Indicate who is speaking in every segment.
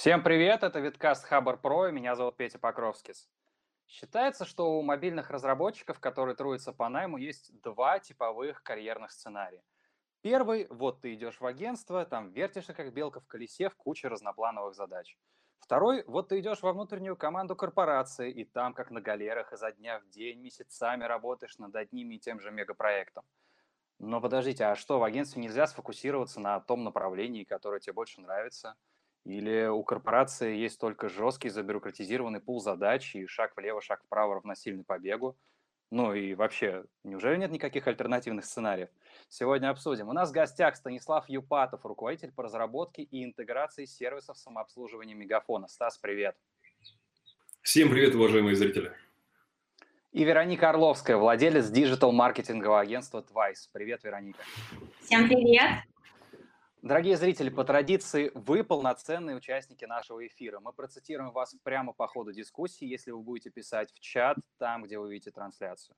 Speaker 1: Всем привет, это Виткаст Хабар Про, и меня зовут Петя Покровскис. Считается, что у мобильных разработчиков, которые трудятся по найму, есть два типовых карьерных сценария. Первый, вот ты идешь в агентство, там вертишься как белка в колесе в куче разноплановых задач. Второй, вот ты идешь во внутреннюю команду корпорации, и там, как на галерах, изо дня в день, месяцами работаешь над одним и тем же мегапроектом. Но подождите, а что, в агентстве нельзя сфокусироваться на том направлении, которое тебе больше нравится? Или у корпорации есть только жесткий забюрократизированный пул задач и шаг влево, шаг вправо равносильный побегу? Ну и вообще, неужели нет никаких альтернативных сценариев? Сегодня обсудим. У нас в гостях Станислав Юпатов, руководитель по разработке и интеграции сервисов самообслуживания Мегафона. Стас, привет.
Speaker 2: Всем привет, уважаемые зрители.
Speaker 1: И Вероника Орловская, владелец диджитал-маркетингового агентства Twice. Привет, Вероника.
Speaker 3: Всем привет.
Speaker 1: Дорогие зрители, по традиции, вы полноценные участники нашего эфира. Мы процитируем вас прямо по ходу дискуссии, если вы будете писать в чат, там, где вы видите трансляцию.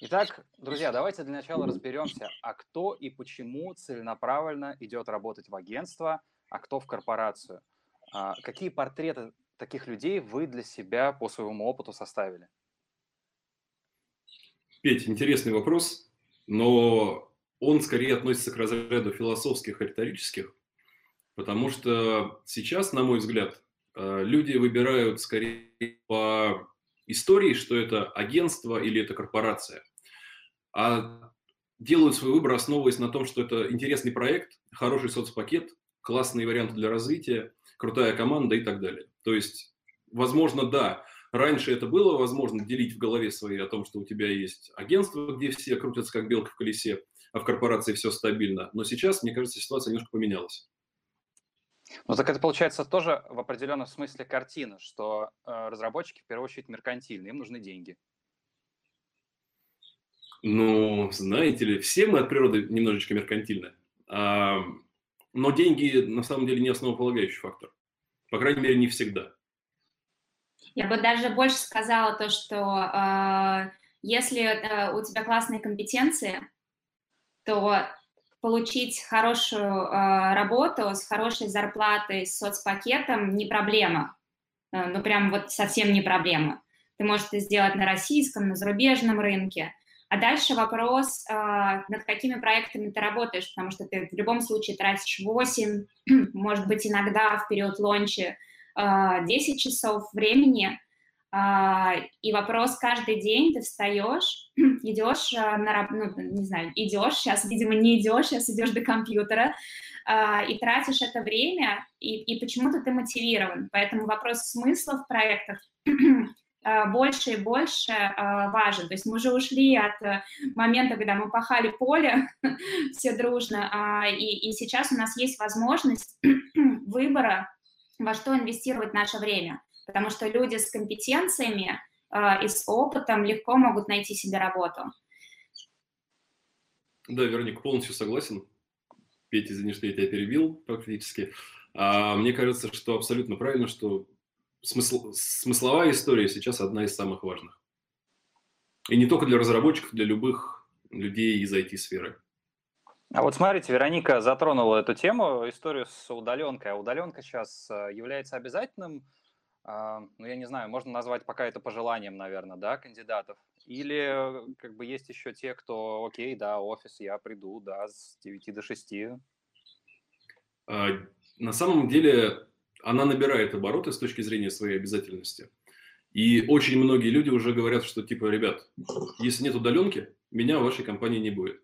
Speaker 1: Итак, друзья, давайте для начала разберемся, а кто и почему целенаправленно идет работать в агентство, а кто в корпорацию. А какие портреты таких людей вы для себя по своему опыту составили?
Speaker 2: Петь, интересный вопрос, но он скорее относится к разряду философских и риторических, потому что сейчас, на мой взгляд, э, люди выбирают скорее по истории, что это агентство или это корпорация, а делают свой выбор, основываясь на том, что это интересный проект, хороший соцпакет, классные варианты для развития, крутая команда и так далее. То есть, возможно, да, Раньше это было возможно делить в голове своей о том, что у тебя есть агентство, где все крутятся как белка в колесе, а в корпорации все стабильно. Но сейчас, мне кажется, ситуация немножко поменялась.
Speaker 1: Ну так это получается тоже в определенном смысле картина, что э, разработчики в первую очередь меркантильны, им нужны деньги.
Speaker 2: Ну, знаете ли, все мы от природы немножечко меркантильны. А, но деньги на самом деле не основополагающий фактор. По крайней мере, не всегда.
Speaker 3: Я бы даже больше сказала то, что э, если э, у тебя классные компетенции, то получить хорошую э, работу с хорошей зарплатой, с соцпакетом не проблема. Э, ну, прям вот совсем не проблема. Ты можешь это сделать на российском, на зарубежном рынке. А дальше вопрос, э, над какими проектами ты работаешь, потому что ты в любом случае тратишь 8, может быть, иногда в период лонча 10 часов времени, и вопрос каждый день ты встаешь, идешь а, на ну, не знаю, идешь, сейчас, видимо, не идешь, сейчас идешь до компьютера, а, и тратишь это время, и, и почему-то ты мотивирован. Поэтому вопрос смысла в проектах больше и больше важен. То есть мы уже ушли от э, момента, когда мы пахали поле все дружно, и, и сейчас у нас есть возможность выбора, во что инвестировать наше время потому что люди с компетенциями э, и с опытом легко могут найти себе работу.
Speaker 2: Да, Вероника, полностью согласен. Петя, извини, что я тебя перебил практически. А, мне кажется, что абсолютно правильно, что смысл, смысловая история сейчас одна из самых важных. И не только для разработчиков, для любых людей из IT-сферы.
Speaker 1: А вот смотрите, Вероника затронула эту тему, историю с удаленкой. А удаленка сейчас э, является обязательным ну, я не знаю, можно назвать пока это пожеланием, наверное, да, кандидатов. Или как бы есть еще те, кто, окей, да, офис, я приду, да, с 9 до 6.
Speaker 2: А, на самом деле она набирает обороты с точки зрения своей обязательности. И очень многие люди уже говорят, что типа, ребят, если нет удаленки, меня в вашей компании не будет.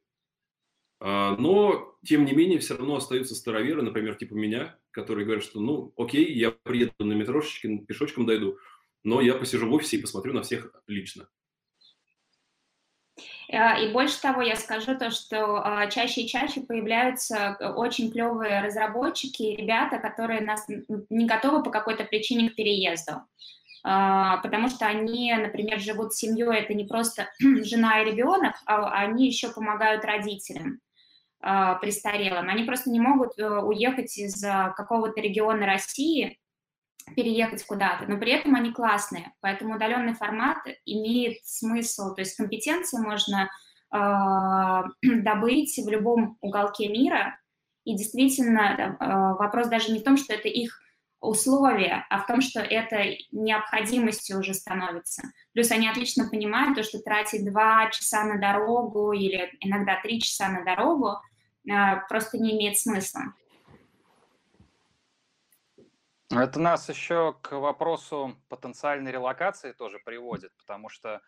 Speaker 2: А, но, тем не менее, все равно остаются староверы, например, типа меня, которые говорят, что, ну, окей, я приеду на метрошечке, пешочком дойду, но я посижу в офисе и посмотрю на всех лично.
Speaker 3: Э, и больше того, я скажу то, что а, чаще и чаще появляются очень клевые разработчики, ребята, которые нас не готовы по какой-то причине к переезду. А, потому что они, например, живут с семьей, это не просто жена и ребенок, а они еще помогают родителям. А, престарелым. Они просто не могут э, уехать из э, какого-то региона России, переехать куда-то, но при этом они классные, поэтому удаленный формат имеет смысл, то есть компетенции можно э, добыть в любом уголке мира, и действительно э, вопрос даже не в том, что это их условие, а в том, что это необходимостью уже становится. Плюс они отлично понимают то, что тратить два часа на дорогу или иногда три часа на дорогу а, просто не имеет смысла.
Speaker 1: Это нас еще к вопросу потенциальной релокации тоже приводит, потому что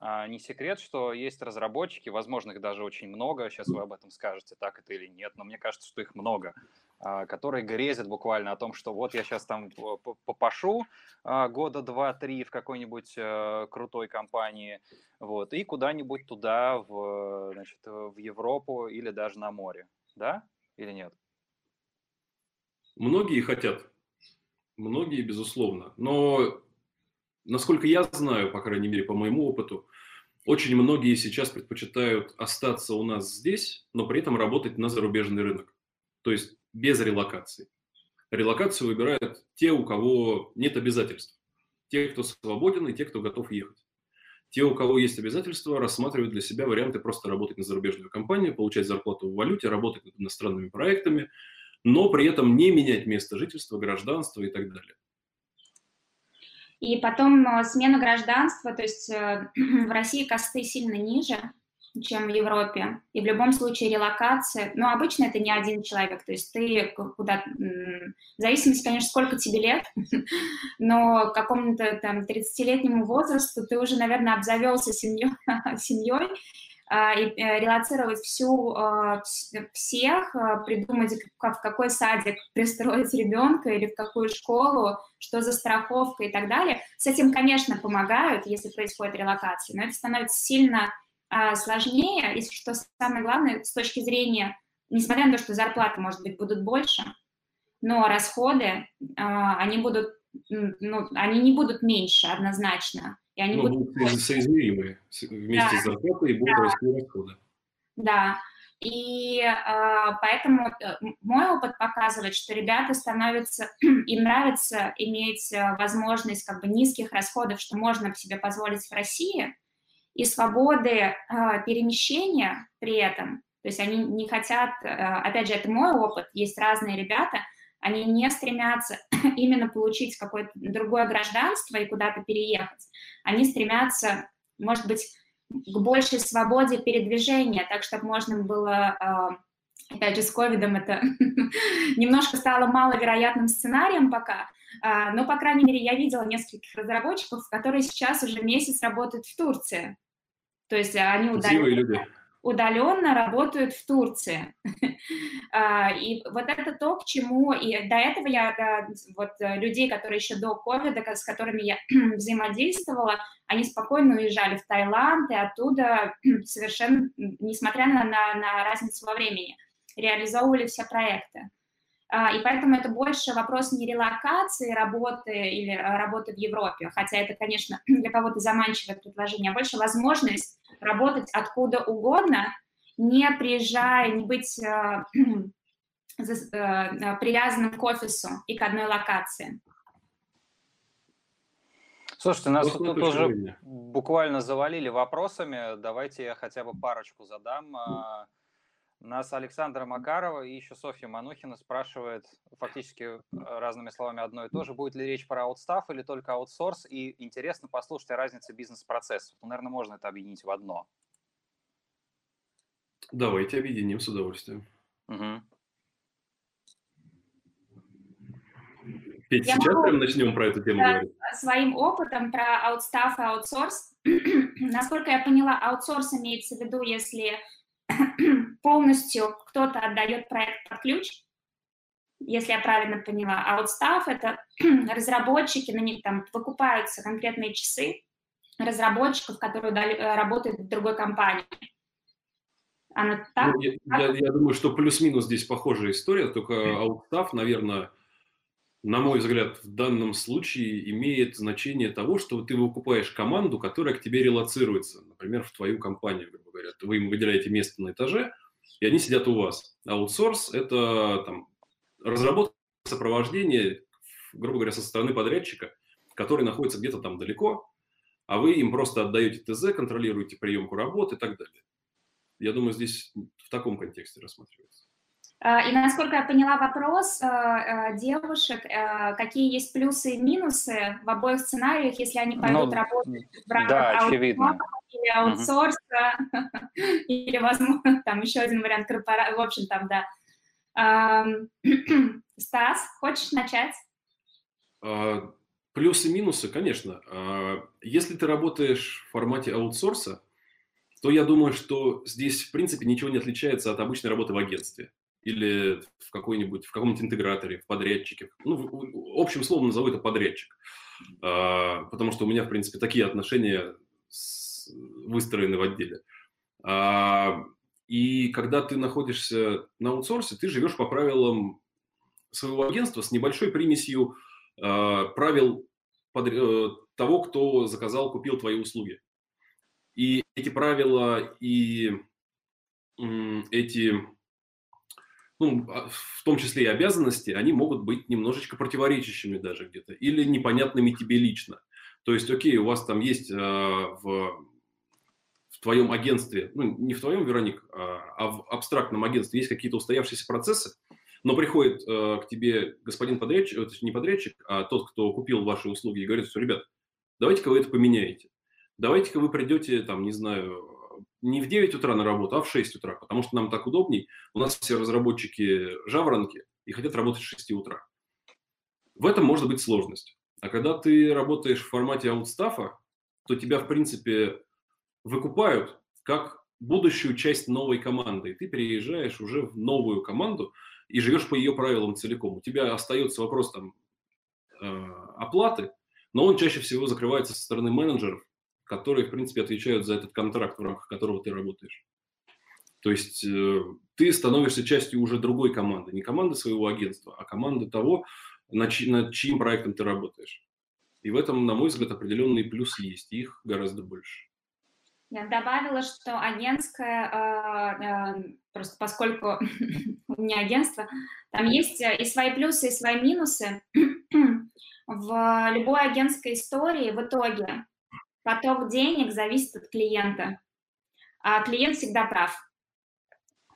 Speaker 1: а, не секрет, что есть разработчики, возможно, их даже очень много, сейчас вы об этом скажете, так это или нет, но мне кажется, что их много, а, которые грезят буквально о том, что вот я сейчас там попашу а, года два-три в какой-нибудь э, крутой компании, вот, и куда-нибудь туда, в, значит, в Европу или даже на море, да, или нет?
Speaker 2: Многие хотят, Многие, безусловно. Но, насколько я знаю, по крайней мере, по моему опыту, очень многие сейчас предпочитают остаться у нас здесь, но при этом работать на зарубежный рынок. То есть без релокации. Релокацию выбирают те, у кого нет обязательств. Те, кто свободен, и те, кто готов ехать. Те, у кого есть обязательства, рассматривают для себя варианты просто работать на зарубежную компанию, получать зарплату в валюте, работать над иностранными проектами – но при этом не менять место жительства, гражданство и так далее.
Speaker 3: И потом э, смена гражданства, то есть э, в России косты сильно ниже, чем в Европе. И в любом случае релокация, но обычно это не один человек, то есть ты куда в зависимости, конечно, сколько тебе лет, но к какому-то там 30-летнему возрасту ты уже, наверное, обзавелся семьей, семьей а, и э, релацировать всю, а, всех, а, придумать, как, в какой садик пристроить ребенка или в какую школу, что за страховка и так далее. С этим, конечно, помогают, если происходит релокация, но это становится сильно сложнее, и что самое главное, с точки зрения, несмотря на то, что зарплаты, может быть, будут больше, но расходы, они будут, ну, они не будут меньше однозначно.
Speaker 2: И они ну, будут, соизмеримые вместе да. с зарплатой и будут да. расти расходы.
Speaker 3: Да, и э, поэтому э, мой опыт показывает, что ребята становятся, им нравится иметь э, возможность как бы низких расходов, что можно себе позволить в России, и свободы э, перемещения при этом. То есть они не хотят, э, опять же, это мой опыт, есть разные ребята, они не стремятся именно получить какое-то другое гражданство и куда-то переехать. Они стремятся, может быть, к большей свободе передвижения, так чтобы можно было, а, опять же, с ковидом это немножко стало маловероятным сценарием пока, а, но, по крайней мере, я видела нескольких разработчиков, которые сейчас уже месяц работают в Турции. То есть они удаленно, удаленно работают в Турции. А, и вот это то, к чему, и до этого я, вот э, людей, которые еще до ковида, с которыми я взаимодействовала, они спокойно уезжали в Таиланд, и оттуда совершенно, несмотря на, на, на разницу во времени, реализовывали все проекты. А, и поэтому это больше вопрос не релокации работы или э, работы в Европе, хотя это, конечно, для кого-то заманчивое предложение, а больше возможность работать откуда угодно, не приезжая, не быть э, э, привязанным к офису и к одной локации.
Speaker 1: Слушайте, нас вот тут уже буквально завалили вопросами. Давайте я хотя бы парочку задам. Нас Александра Макарова и еще Софья Манухина спрашивает фактически э, разными словами одно и то же. Будет ли речь про аутстаф или только аутсорс? И интересно послушать о разнице бизнес-процессов. Ну, наверное, можно это объединить в одно.
Speaker 2: Давайте объединим с удовольствием. Угу. Петь, Я сейчас прям начнем про эту тему говорить?
Speaker 3: Своим опытом про аутстаф и аутсорс. Насколько я поняла, аутсорс имеется в виду, если полностью кто-то отдает проект под ключ, если я правильно поняла. А вот став это разработчики, на них там выкупаются конкретные часы разработчиков, которые э, работают в другой компании.
Speaker 2: Она так? Ну, я, я, я думаю, что плюс-минус здесь похожая история, только аутстав, наверное, на мой взгляд, в данном случае имеет значение того, что ты выкупаешь команду, которая к тебе релацируется, например, в твою компанию, грубо говоря. Вы им выделяете место на этаже, и они сидят у вас. Аутсорс – это там, разработка сопровождения, грубо говоря, со стороны подрядчика, который находится где-то там далеко, а вы им просто отдаете ТЗ, контролируете приемку работы и так далее. Я думаю, здесь в таком контексте рассматривается.
Speaker 3: И насколько я поняла вопрос девушек, какие есть плюсы и минусы в обоих сценариях, если они пойдут ну, работать в рамках
Speaker 1: да,
Speaker 3: или аутсорса, угу. или, возможно, там еще один вариант корпорации, в общем, там, да. Стас, хочешь начать?
Speaker 2: А, плюсы и минусы, конечно. А, если ты работаешь в формате аутсорса, то я думаю, что здесь, в принципе, ничего не отличается от обычной работы в агентстве или в какой-нибудь, в каком-нибудь интеграторе, в подрядчике. Ну, общим словом назову это подрядчик. А, потому что у меня, в принципе, такие отношения выстроены в отделе. А, и когда ты находишься на аутсорсе, ты живешь по правилам своего агентства с небольшой примесью а, правил э, того, кто заказал, купил твои услуги. И эти правила и эти ну, а, в том числе и обязанности, они могут быть немножечко противоречащими даже где-то или непонятными тебе лично. То есть, окей, у вас там есть э, в, в твоем агентстве, ну, не в твоем, Вероник, а, а в абстрактном агентстве есть какие-то устоявшиеся процессы, но приходит э, к тебе господин подрядчик, это не подрядчик, а тот, кто купил ваши услуги и говорит, что, ребят, давайте-ка вы это поменяете. Давайте-ка вы придете, там, не знаю, не в 9 утра на работу, а в 6 утра, потому что нам так удобней. У нас все разработчики жаворонки и хотят работать с 6 утра. В этом может быть сложность. А когда ты работаешь в формате аутстафа, то тебя, в принципе, выкупают как будущую часть новой команды. И ты переезжаешь уже в новую команду и живешь по ее правилам целиком. У тебя остается вопрос там э, оплаты, но он чаще всего закрывается со стороны менеджеров, которые, в принципе, отвечают за этот контракт, в рамках которого ты работаешь. То есть э, ты становишься частью уже другой команды, не команды своего агентства, а команды того, над, чь, над чьим проектом ты работаешь. И в этом, на мой взгляд, определенные плюсы есть, их гораздо больше.
Speaker 3: Я добавила, что агентское, э, э, просто поскольку у меня агентство, там есть и свои плюсы, и свои минусы. В любой агентской истории в итоге поток денег зависит от клиента, а клиент всегда прав.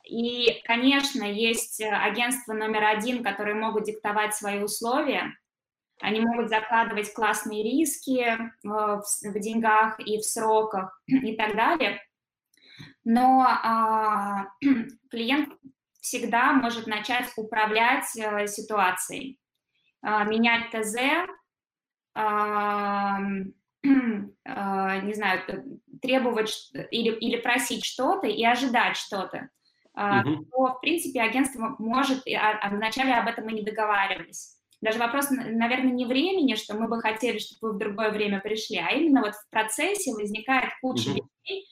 Speaker 3: И, конечно, есть агентства номер один, которые могут диктовать свои условия, они могут закладывать классные риски э, в, деньгах и в сроках и так далее. Но а, клиент всегда может начать управлять а, ситуацией, а, менять ТЗ, не знаю, требовать или, или просить что-то и ожидать что-то, угу. то, в принципе, агентство может, а, а вначале об этом и не договаривались. Даже вопрос, наверное, не времени, что мы бы хотели, чтобы вы в другое время пришли, а именно вот в процессе возникает куча угу. вещей,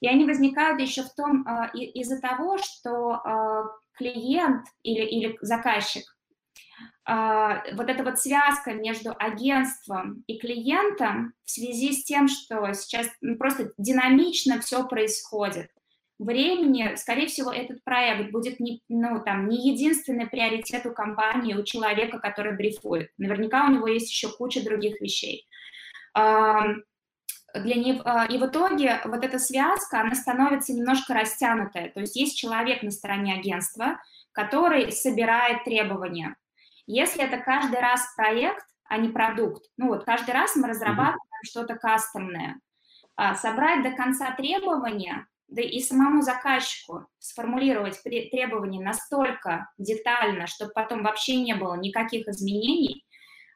Speaker 3: и они возникают еще в том, из-за того, что клиент или, или заказчик а, вот эта вот связка между агентством и клиентом в связи с тем, что сейчас ну, просто динамично все происходит. Времени, скорее всего, этот проект будет не, ну, там, не единственный приоритет у компании, у человека, который брифует. Наверняка у него есть еще куча других вещей. Для него, а, и в итоге вот эта связка, она становится немножко растянутая. То есть есть человек на стороне агентства, который собирает требования, если это каждый раз проект, а не продукт, ну вот каждый раз мы разрабатываем mm-hmm. что-то кастомное, а, собрать до конца требования, да и самому заказчику сформулировать требования настолько детально, чтобы потом вообще не было никаких изменений,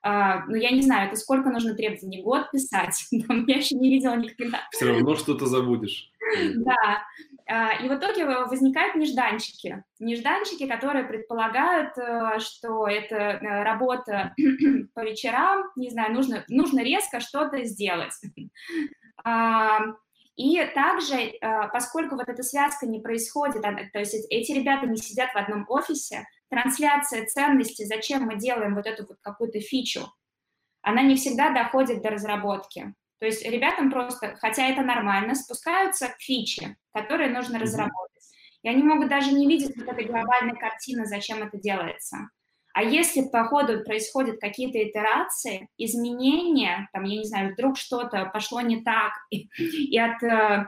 Speaker 3: Uh, ну, я не знаю, это сколько нужно требований? Год писать? Я еще не видела никаких.
Speaker 2: Все равно что-то забудешь.
Speaker 3: Да. А, и в итоге возникают нежданчики. Нежданчики, которые предполагают, э, что это э, работа по вечерам, не знаю, нужно, нужно резко что-то сделать. И также, э, поскольку вот эта связка не происходит, то есть эти ребята не сидят в одном офисе, трансляция ценностей, зачем мы делаем вот эту вот какую-то фичу, она не всегда доходит до разработки. То есть ребятам просто, хотя это нормально, спускаются к фиче, которые нужно разработать. И они могут даже не видеть вот этой глобальной картины, зачем это делается. А если по ходу происходят какие-то итерации, изменения, там, я не знаю, вдруг что-то пошло не так, и, и от э,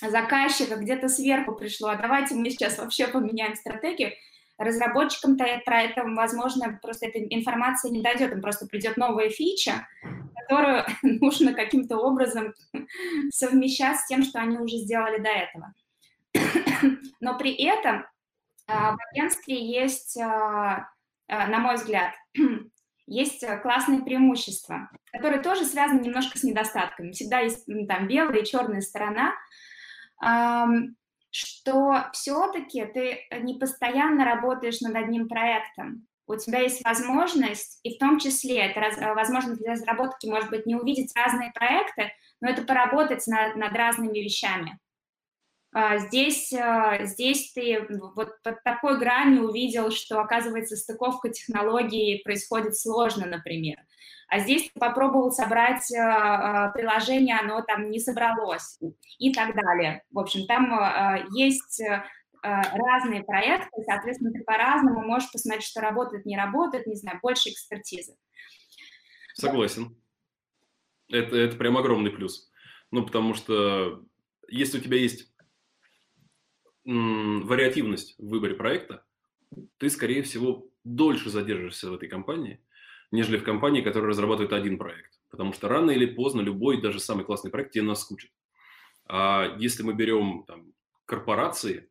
Speaker 3: заказчика где-то сверху пришло, а давайте мы сейчас вообще поменяем стратегию, разработчикам-то про это, возможно, просто эта информация не дойдет, им просто придет новая фича, которую нужно каким-то образом совмещать с тем, что они уже сделали до этого. Но при этом а, в агентстве есть, а, а, на мой взгляд, есть классные преимущества, которые тоже связаны немножко с недостатками. Всегда есть там белая и черная сторона, что все-таки ты не постоянно работаешь над одним проектом. У тебя есть возможность, и в том числе это раз, возможность для разработки, может быть, не увидеть разные проекты, но это поработать над, над разными вещами. А, здесь, а, здесь ты вот под такой гранью увидел, что, оказывается, стыковка технологий происходит сложно, например. А здесь попробовал собрать а, приложение, оно там не собралось и так далее. В общем, там есть разные проекты, соответственно, ты по-разному можешь посмотреть, что работает, не работает, не знаю, больше экспертизы.
Speaker 2: Согласен. Это, это прям огромный плюс. Ну, потому что если у тебя есть вариативность в выборе проекта, ты, скорее всего, дольше задержишься в этой компании, нежели в компании, которая разрабатывает один проект. Потому что рано или поздно любой, даже самый классный проект тебе наскучит. А если мы берем там, корпорации,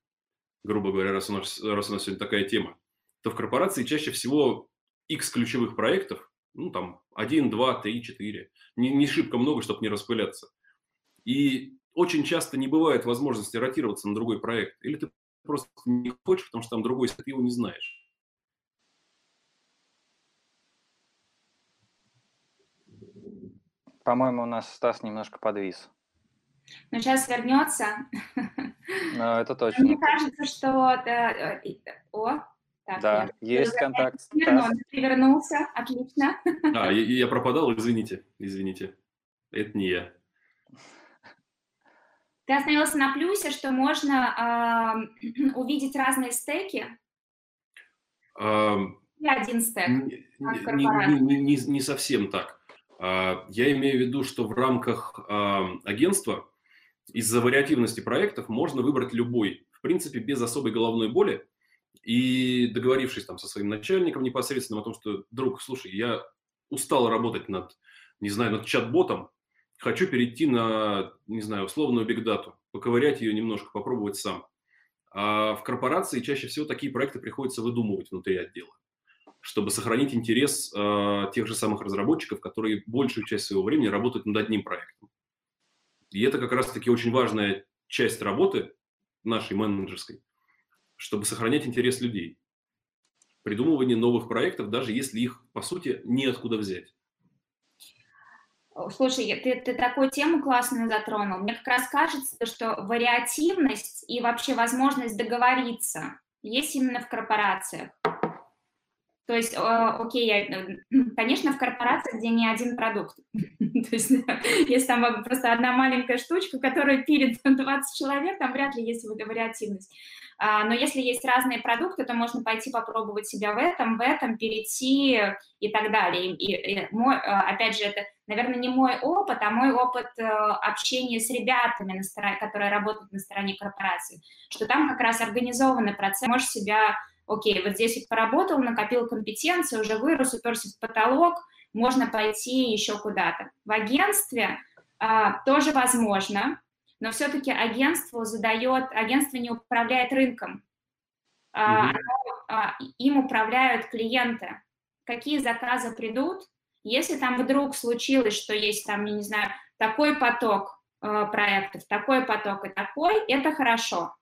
Speaker 2: грубо говоря, раз у, нас, раз у нас сегодня такая тема, то в корпорации чаще всего X ключевых проектов, ну там 1, 2, 3, 4, не, не шибко много, чтобы не распыляться. И очень часто не бывает возможности ротироваться на другой проект. Или ты просто не хочешь, потому что там другой, ты его не знаешь.
Speaker 1: По-моему, у нас Стас немножко подвис.
Speaker 3: Ну, сейчас вернется.
Speaker 1: Ну, это точно.
Speaker 3: Мне кажется, что... Э,
Speaker 1: о, так, да, я... есть контакт.
Speaker 3: Стас. Ты вернулся, отлично.
Speaker 2: А, я, я пропадал, извините, извините. Это не я.
Speaker 3: Ты остановился на плюсе, что можно э, увидеть разные стеки.
Speaker 2: Uh,
Speaker 3: и один стек.
Speaker 2: Не, не, не, не, не совсем так. Uh, я имею в виду, что в рамках uh, агентства из-за вариативности проектов можно выбрать любой, в принципе, без особой головной боли. И договорившись там со своим начальником непосредственно о том, что, друг, слушай, я устал работать над, не знаю, над чат-ботом, хочу перейти на, не знаю, условную бигдату, поковырять ее немножко, попробовать сам. А в корпорации чаще всего такие проекты приходится выдумывать внутри отдела, чтобы сохранить интерес э, тех же самых разработчиков, которые большую часть своего времени работают над одним проектом. И это как раз-таки очень важная часть работы нашей менеджерской, чтобы сохранять интерес людей. Придумывание новых проектов, даже если их, по сути, неоткуда взять.
Speaker 3: Слушай, ты, ты такую тему классную затронул. Мне как раз кажется, что вариативность и вообще возможность договориться есть именно в корпорациях. То есть, окей, конечно, в корпорациях, где не один продукт. То есть, если там просто одна маленькая штучка, которая пилит 20 человек, там вряд ли есть вариативность. А, но если есть разные продукты, то можно пойти попробовать себя в этом, в этом, перейти и так далее. И, и мой, а, опять же, это, наверное, не мой опыт, а мой опыт э, общения с ребятами, на стороне, которые работают на стороне корпорации, что там как раз организованный процесс, можешь себя, окей, вот здесь поработал, накопил компетенции, уже вырос, уперся в потолок, можно пойти еще куда-то. В агентстве а, тоже возможно, но все-таки агентство задает, агентство не управляет рынком, mm-hmm. а, им управляют клиенты. Какие заказы придут, если там вдруг случилось, что есть там, я не знаю, такой поток э, проектов, такой поток и такой, это хорошо.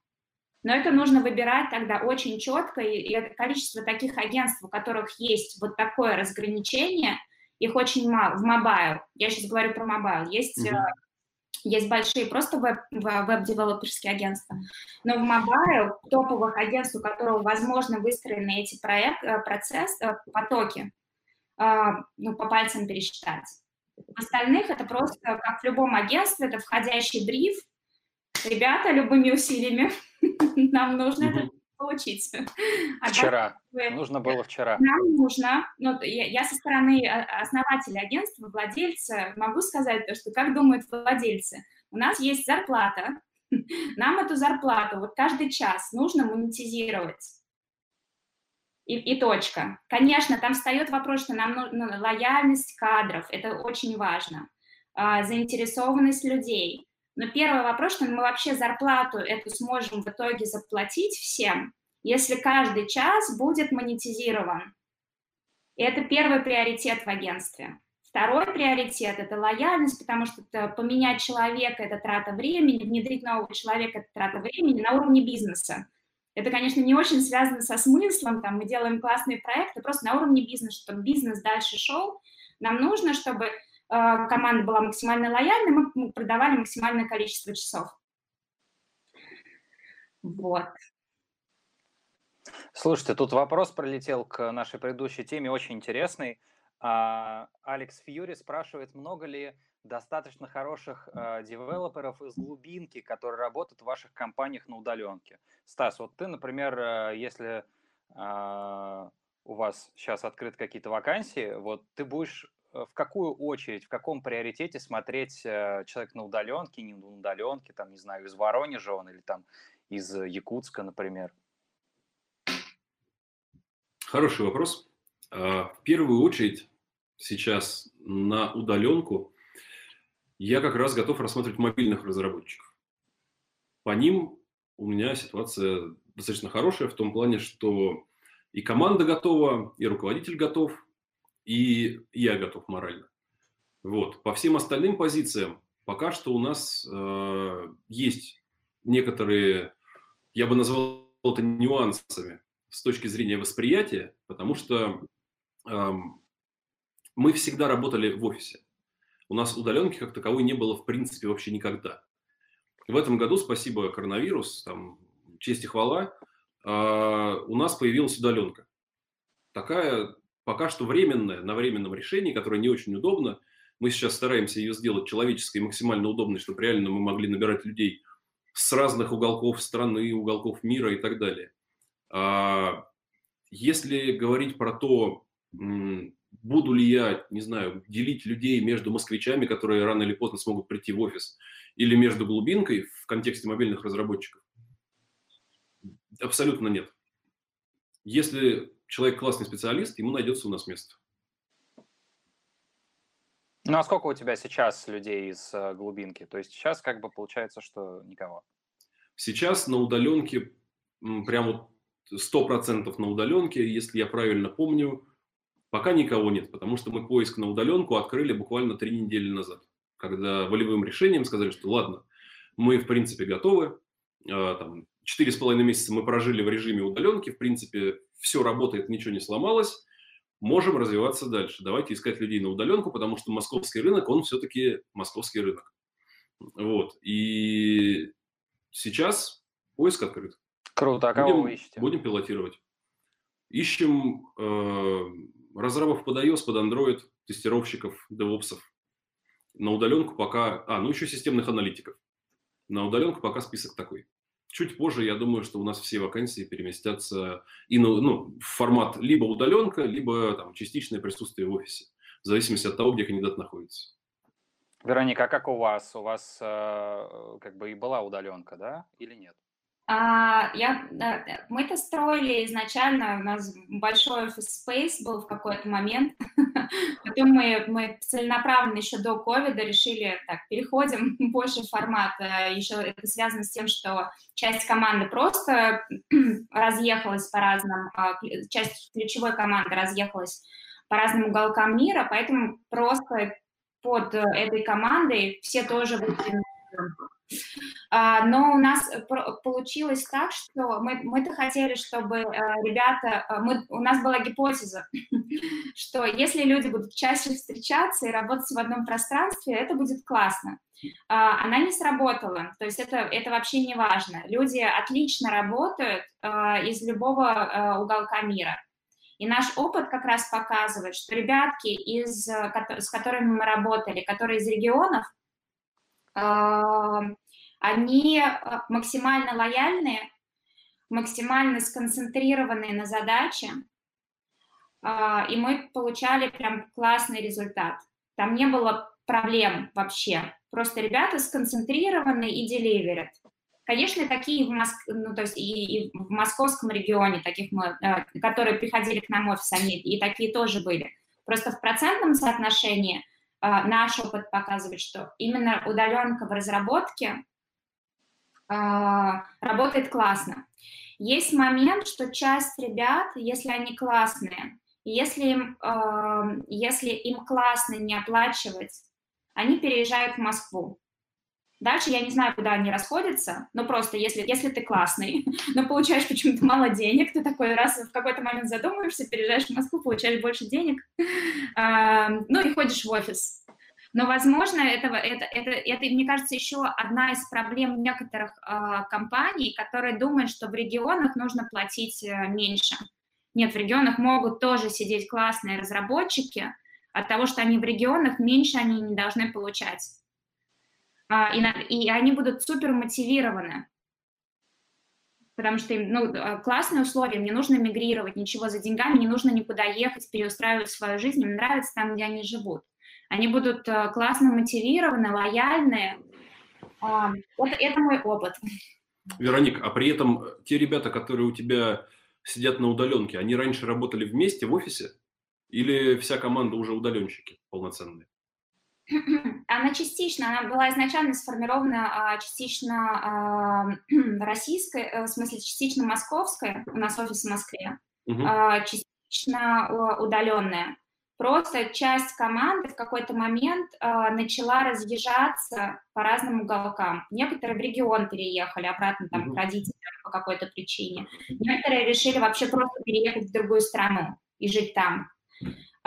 Speaker 3: Но это нужно выбирать тогда очень четко, и, количество таких агентств, у которых есть вот такое разграничение, их очень мало. В mobile, я сейчас говорю про mobile, есть mm-hmm. Есть большие просто веб, веб-девелоперские агентства, но в mobile топовых агентств, у которых возможно выстроены эти проект, э, процесс, э, потоки, ну, по пальцам пересчитать. В остальных это просто, как в любом агентстве, это входящий бриф. Ребята, любыми усилиями нам нужно это получить.
Speaker 1: А вчера. Вы... Нужно было вчера.
Speaker 3: Нам нужно. Ну, я, я со стороны э, основателя агентства, владельца, могу сказать то, что как думают владельцы. У нас есть зарплата, Нам эту зарплату вот каждый час нужно монетизировать. И, и точка. Конечно, там встает вопрос, что нам нужна лояльность кадров, это очень важно, а, заинтересованность людей. Но первый вопрос, что мы вообще зарплату эту сможем в итоге заплатить всем, если каждый час будет монетизирован. И это первый приоритет в агентстве. Второй приоритет – это лояльность, потому что поменять человека – это трата времени, внедрить нового человека – это трата времени на уровне бизнеса. Это, конечно, не очень связано со смыслом, там мы делаем классные проекты, просто на уровне бизнеса, чтобы бизнес дальше шел. Нам нужно, чтобы команда была максимально лояльна, мы продавали максимальное количество часов. Вот.
Speaker 1: Слушайте, тут вопрос пролетел к нашей предыдущей теме, очень интересный. А, Алекс Фьюри спрашивает, много ли достаточно хороших э, девелоперов из глубинки, которые работают в ваших компаниях на удаленке. Стас, вот ты, например, э, если э, у вас сейчас открыты какие-то вакансии, вот ты будешь в какую очередь, в каком приоритете смотреть э, человек на удаленке, не на удаленке, там, не знаю, из Воронежа он или там из Якутска, например?
Speaker 2: Хороший вопрос. А, в первую очередь сейчас на удаленку я как раз готов рассматривать мобильных разработчиков. По ним у меня ситуация достаточно хорошая в том плане, что и команда готова, и руководитель готов, и я готов морально. Вот. По всем остальным позициям пока что у нас э, есть некоторые, я бы назвал это нюансами с точки зрения восприятия, потому что э, мы всегда работали в офисе. У нас удаленки как таковой не было в принципе вообще никогда. В этом году, спасибо коронавирус, там, честь и хвала, э, у нас появилась удаленка. Такая пока что временная, на временном решении, которое не очень удобно. Мы сейчас стараемся ее сделать человеческой максимально удобной, чтобы реально мы могли набирать людей с разных уголков страны, уголков мира и так далее. А если говорить про то, буду ли я, не знаю, делить людей между москвичами, которые рано или поздно смогут прийти в офис, или между глубинкой в контексте мобильных разработчиков? Абсолютно нет. Если человек классный специалист, ему найдется у нас место.
Speaker 1: Ну а сколько у тебя сейчас людей из э, глубинки? То есть сейчас как бы получается, что никого?
Speaker 2: Сейчас на удаленке, прямо 100% на удаленке, если я правильно помню, Пока никого нет, потому что мы поиск на удаленку открыли буквально три недели назад, когда волевым решением сказали, что ладно, мы в принципе готовы, а, там, четыре с половиной месяца мы прожили в режиме удаленки, в принципе, все работает, ничего не сломалось, можем развиваться дальше. Давайте искать людей на удаленку, потому что московский рынок, он все-таки московский рынок. Вот. И сейчас поиск открыт.
Speaker 1: Круто. А кого
Speaker 2: будем,
Speaker 1: вы ищете?
Speaker 2: Будем пилотировать. Ищем э, разрабов под iOS, под Android, тестировщиков, девопсов. На удаленку пока... А, ну еще системных аналитиков. На удаленку пока список такой. Чуть позже, я думаю, что у нас все вакансии переместятся и ну, ну, в формат либо удаленка, либо там, частичное присутствие в офисе, в зависимости от того, где кандидат находится.
Speaker 1: Вероника, а как у вас? У вас э, как бы и была удаленка, да, или нет?
Speaker 3: А, я, мы это строили изначально, у нас большой офис space был в какой-то момент, потом мы, мы целенаправленно еще до ковида решили, так, переходим в больший формат, э, еще это связано с тем, что часть команды просто разъехалась по разным, а, часть ключевой команды разъехалась по разным уголкам мира, поэтому просто под э, этой командой все тоже а, но у нас получилось так, что мы, мы-то хотели, чтобы э, ребята, э, мы, у нас была гипотеза, что если люди будут чаще встречаться и работать в одном пространстве, это будет классно. А, она не сработала, то есть это, это вообще не важно. Люди отлично работают э, из любого уголка мира. И наш опыт как раз показывает, что ребятки, из, с которыми мы работали, которые из регионов, они э, максимально лояльные, максимально сконцентрированные на задаче, а, и мы получали прям классный результат. Там не было проблем вообще. Просто ребята сконцентрированы и деливерят. Конечно, такие в Моск... ну, то есть и, и в московском регионе, таких мы, э, которые приходили к нам в офис, они и такие тоже были. Просто в процентном соотношении наш опыт показывает, что именно удаленка в разработке э, работает классно. Есть момент, что часть ребят, если они классные, если им, если им классно не оплачивать, они переезжают в Москву. Дальше я не знаю, куда они расходятся, но просто если, если ты классный, но получаешь почему-то мало денег, ты такой раз в какой-то момент задумываешься, переезжаешь в Москву, получаешь больше денег, ну и ходишь в офис. Но, возможно, этого, это, это, это, мне кажется, еще одна из проблем некоторых э, компаний, которые думают, что в регионах нужно платить э, меньше. Нет, в регионах могут тоже сидеть классные разработчики, от того, что они в регионах, меньше они не должны получать. А, и, и они будут супер мотивированы, потому что им ну, а, классные условия, мне нужно мигрировать, ничего за деньгами, не нужно никуда ехать, переустраивать свою жизнь, им нравится там, где они живут. Они будут а, классно мотивированы, лояльные. Вот это мой опыт.
Speaker 2: Вероник, а при этом те ребята, которые у тебя сидят на удаленке, они раньше работали вместе в офисе? Или вся команда уже удаленщики полноценные?
Speaker 3: Она частично, она была изначально сформирована а, частично а, российской, э, в смысле частично московская, у нас офис в Москве, угу. частично удаленная. Просто часть команды в какой-то момент начала разъезжаться по разным уголкам. Некоторые в регион переехали обратно там, угу. к родителям по какой-то причине. Некоторые решили вообще просто переехать в другую страну и жить там.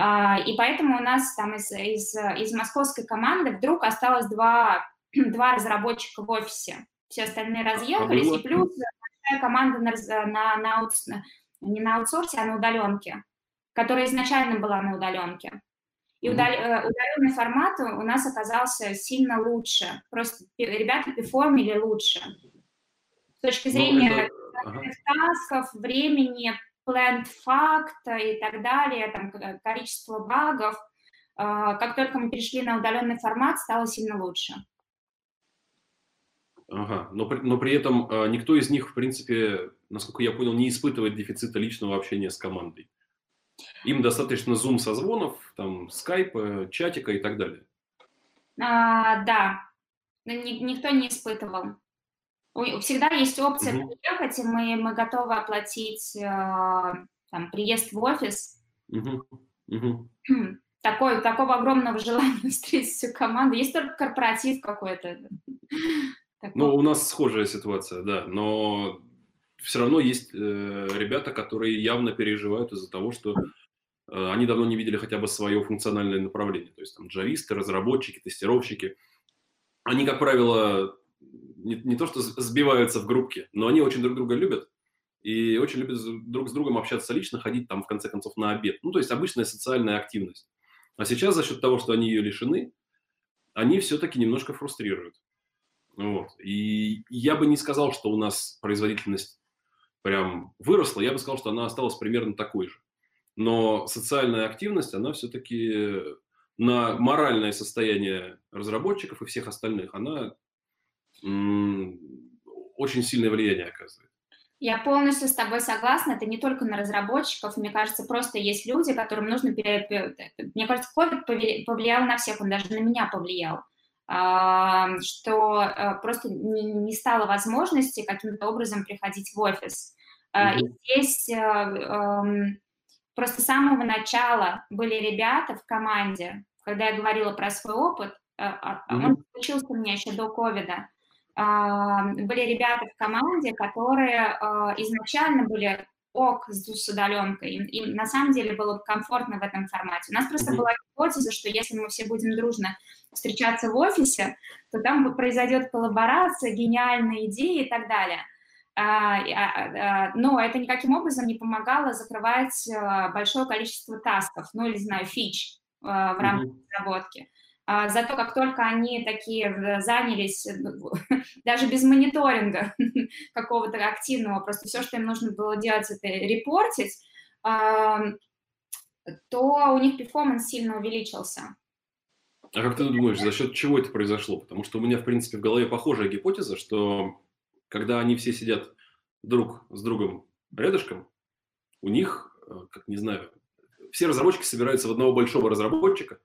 Speaker 3: А, и поэтому у нас там из, из, из московской команды вдруг осталось два, два разработчика в офисе. Все остальные разъехались, и плюс большая команда на, на, на, не на аутсорсе, а на удаленке, которая изначально была на удаленке. И удал, э, удаленный формат у нас оказался сильно лучше. Просто ребята перформили лучше. С точки ну, зрения ну, это... тасков, времени, plant факта и так далее, там, количество багов, а, как только мы перешли на удаленный формат, стало сильно лучше.
Speaker 2: Ага, но, но при этом а, никто из них, в принципе, насколько я понял, не испытывает дефицита личного общения с командой. Им достаточно зум-созвонов, там, скайпа, чатика и так далее.
Speaker 3: А, да, никто не испытывал. Всегда есть опция угу. приехать, и мы, мы готовы оплатить э, там, приезд в офис. Угу. Угу. Такой, такого огромного желания встретить всю команду. Есть только корпоратив какой-то.
Speaker 2: Ну, у нас схожая ситуация, да, но все равно есть э, ребята, которые явно переживают из-за того, что э, они давно не видели хотя бы свое функциональное направление. То есть там джависты, разработчики, тестировщики. Они, как правило, не, не то что сбиваются в группки, но они очень друг друга любят и очень любят друг с другом общаться лично, ходить там в конце концов на обед. Ну, то есть обычная социальная активность. А сейчас за счет того, что они ее лишены, они все-таки немножко фрустрируют. Вот. И я бы не сказал, что у нас производительность прям выросла, я бы сказал, что она осталась примерно такой же. Но социальная активность, она все-таки на моральное состояние разработчиков и всех остальных, она очень сильное влияние оказывает.
Speaker 3: Я полностью с тобой согласна. Это не только на разработчиков. Мне кажется, просто есть люди, которым нужно... Мне кажется, COVID повлиял на всех, он даже на меня повлиял что э, просто не стало возможности каким-то образом приходить в офис. Mm-hmm. И здесь э, эм, просто с самого начала были ребята в команде, когда я говорила про свой опыт, mm-hmm. он случился у меня еще до ковида, были ребята в команде, которые а, изначально были ок с удаленкой, им, им на самом деле было комфортно в этом формате. У нас просто mm-hmm. была гипотеза, что если мы все будем дружно встречаться в офисе, то там произойдет коллаборация, гениальные идеи и так далее. А, а, а, но это никаким образом не помогало закрывать а, большое количество тасков, ну или, знаю, фич а, в рамках mm-hmm. разработки. А, зато как только они такие занялись, э, ну, даже без мониторинга какого-то активного, просто все, что им нужно было делать, это репортить, то у них перформанс сильно увеличился.
Speaker 2: А как ты думаешь, за счет чего это произошло? Потому что у меня, в принципе, в голове похожая гипотеза, что когда они все сидят друг с другом рядышком, у них, э, как не знаю, все разработчики собираются в одного большого разработчика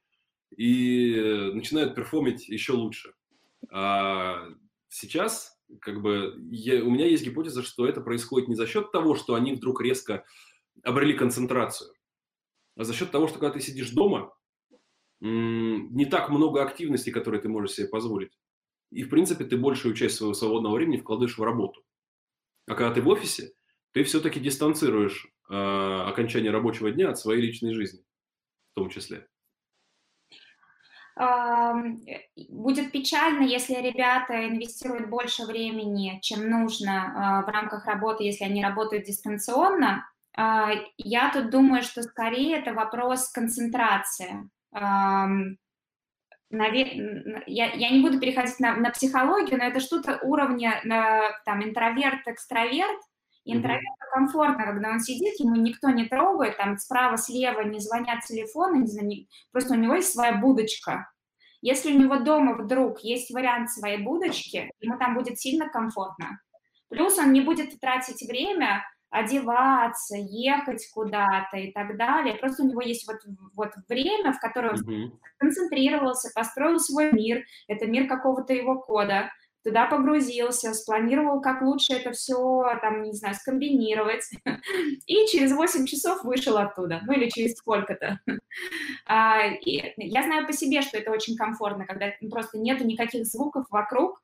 Speaker 2: и начинают перформить еще лучше. А сейчас как бы я, у меня есть гипотеза, что это происходит не за счет того, что они вдруг резко обрели концентрацию, а за счет того, что когда ты сидишь дома, не так много активности, которые ты можешь себе позволить. И, в принципе, ты большую часть своего свободного времени вкладываешь в работу. А когда ты в офисе, ты все-таки дистанцируешь э, окончание рабочего дня от своей личной жизни, в том числе.
Speaker 3: Будет печально, если ребята инвестируют больше времени, чем нужно а, в рамках работы, если они работают дистанционно. А, я тут думаю, что скорее это вопрос концентрации. Я, не буду переходить на, на психологию, но это что-то уровня там интроверт-экстраверт. Интроверту комфортно, когда он сидит, ему никто не трогает, там справа, слева не звонят телефоны, не не... просто у него есть своя будочка. Если у него дома вдруг есть вариант своей будочки, ему там будет сильно комфортно. Плюс он не будет тратить время одеваться, ехать куда-то и так далее. Просто у него есть вот, вот время, в котором он mm-hmm. концентрировался, построил свой мир, это мир какого-то его кода, туда погрузился, спланировал, как лучше это все, там, не знаю, скомбинировать, и через 8 часов вышел оттуда, ну или через сколько-то. А, я знаю по себе, что это очень комфортно, когда просто нету никаких звуков вокруг,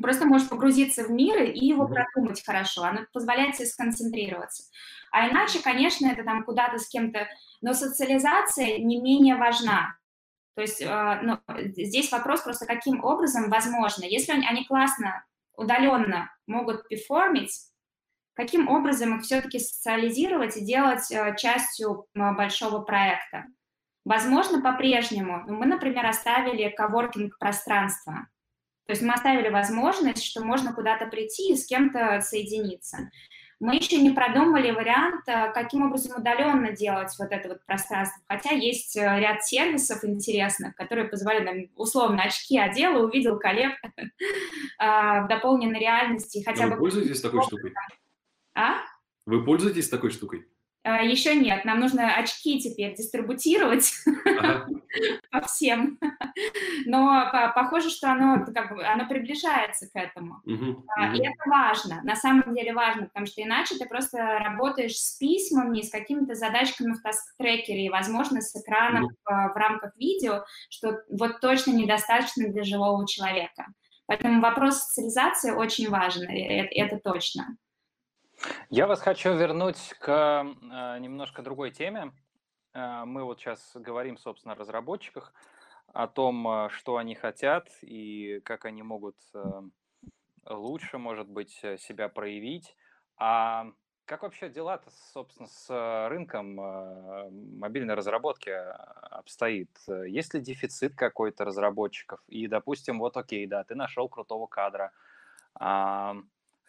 Speaker 3: просто можешь погрузиться в мир и его продумать хорошо, оно позволяет тебе сконцентрироваться. А иначе, конечно, это там куда-то с кем-то, но социализация не менее важна. То есть э, ну, здесь вопрос просто, каким образом возможно. Если они, классно, удаленно могут перформить, каким образом их все-таки социализировать и делать э, частью большого проекта. Возможно, по-прежнему, ну, мы, например, оставили коворкинг-пространство, то есть мы оставили возможность, что можно куда-то прийти и с кем-то соединиться. Мы еще не продумали вариант, э, каким образом удаленно делать вот это вот пространство. Хотя есть э, ряд сервисов интересных, которые позволяют нам, условно, очки одел, увидел коллег в дополненной реальности. Хотя
Speaker 2: бы... Вы пользуетесь такой штукой?
Speaker 3: А?
Speaker 2: Вы пользуетесь такой штукой?
Speaker 3: А, Еще нет, нам нужно очки теперь дистрибутировать ага. по всем. Но похоже, что оно, как бы, оно приближается к этому.
Speaker 2: Угу,
Speaker 3: И это важно, на самом деле важно, потому что иначе ты просто работаешь с письмами, с какими-то задачками в таск-трекере, и, возможно, с экраном угу. в, в рамках видео, что вот точно недостаточно для живого человека. Поэтому вопрос социализации очень важен, это, это точно.
Speaker 1: Я вас хочу вернуть к э, немножко другой теме. Э, мы вот сейчас говорим, собственно, о разработчиках, о том, э, что они хотят и как они могут лучше, может быть, себя проявить. А как вообще дела-то, собственно, с рынком мобильной разработки обстоит? Есть ли дефицит какой-то разработчиков? И, допустим, вот окей, да, ты нашел крутого кадра,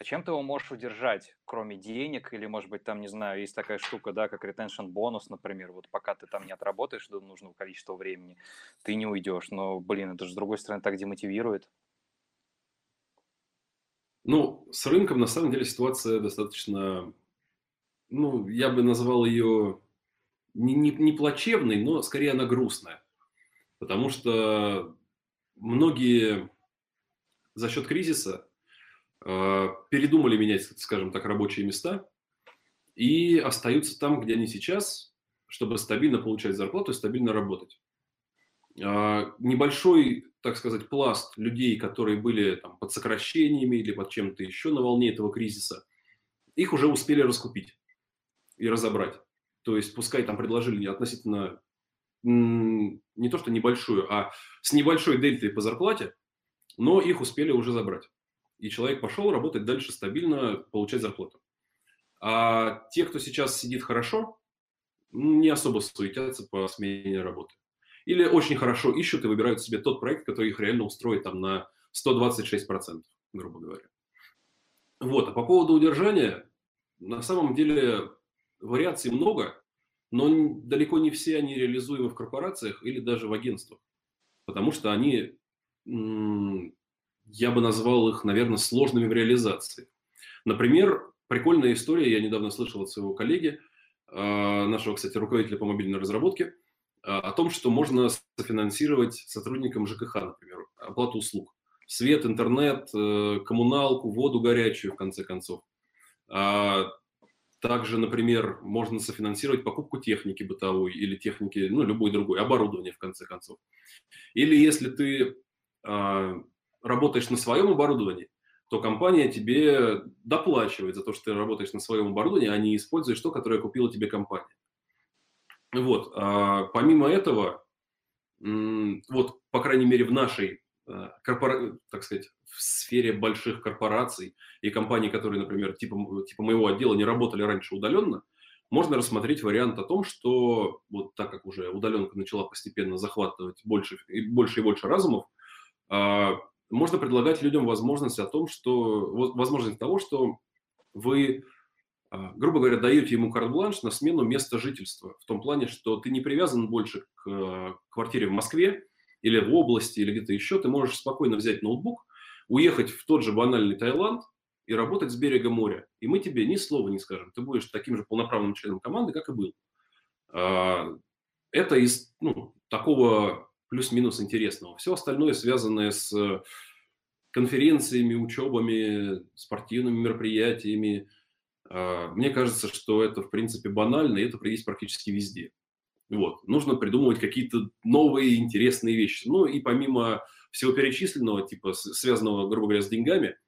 Speaker 1: а, чем ты его можешь удержать, кроме денег, или, может быть, там, не знаю, есть такая штука, да, как retention бонус, например, вот пока ты там не отработаешь до нужного количества времени, ты не уйдешь, но, блин, это же, с другой стороны, так демотивирует.
Speaker 2: Ну, с рынком, на самом деле, ситуация достаточно, ну, я бы назвал ее не, не, не плачевной, но скорее она грустная. Потому что многие за счет кризиса передумали менять, скажем так, рабочие места и остаются там, где они сейчас, чтобы стабильно получать зарплату и стабильно работать. Э, небольшой, так сказать, пласт людей, которые были там, под сокращениями или под чем-то еще на волне этого кризиса, их уже успели раскупить и разобрать. То есть, пускай там предложили относительно не то что небольшую, а с небольшой дельтой по зарплате, но их успели уже забрать и человек пошел работать дальше стабильно, получать зарплату. А те, кто сейчас сидит хорошо, не особо суетятся по смене работы. Или очень хорошо ищут и выбирают себе тот проект, который их реально устроит там на 126%, грубо говоря. Вот, а по поводу удержания, на самом деле вариаций много, но далеко не все они реализуемы в корпорациях или даже в агентствах, потому что они я бы назвал их, наверное, сложными в реализации. Например, прикольная история, я недавно слышал от своего коллеги, а, нашего, кстати, руководителя по мобильной разработке, а, о том, что можно софинансировать сотрудникам ЖКХ, например, оплату услуг. Свет, интернет, э, коммуналку, воду горячую, в конце концов. А, также, например, можно софинансировать покупку техники бытовой или техники, ну, любой другой, оборудование, в конце концов. Или если ты работаешь на своем оборудовании, то компания тебе доплачивает за то, что ты работаешь на своем оборудовании, а не используешь то, которое купила тебе компания. Вот. А помимо этого, вот, по крайней мере, в нашей, корпора... так сказать, в сфере больших корпораций и компаний, которые, например, типа, типа моего отдела не работали раньше удаленно, можно рассмотреть вариант о том, что вот так как уже удаленка начала постепенно захватывать больше и больше и больше разумов, а, можно предлагать людям возможность о том, что возможность того, что вы, а, грубо говоря, даете ему карт-бланш на смену места жительства. В том плане, что ты не привязан больше к а, квартире в Москве или в области, или где-то еще. Ты можешь спокойно взять ноутбук, уехать в тот же банальный Таиланд и работать с берега моря. И мы тебе ни слова не скажем. Ты будешь таким же полноправным членом команды, как и был. А, это из ну, такого плюс-минус интересного. Все остальное, связанное с э, конференциями, учебами, спортивными мероприятиями, а, мне кажется, что это, в принципе, банально, и это есть практически везде. Вот. Нужно придумывать какие-то новые интересные вещи. Ну и помимо всего перечисленного, типа связанного, грубо говоря, с деньгами,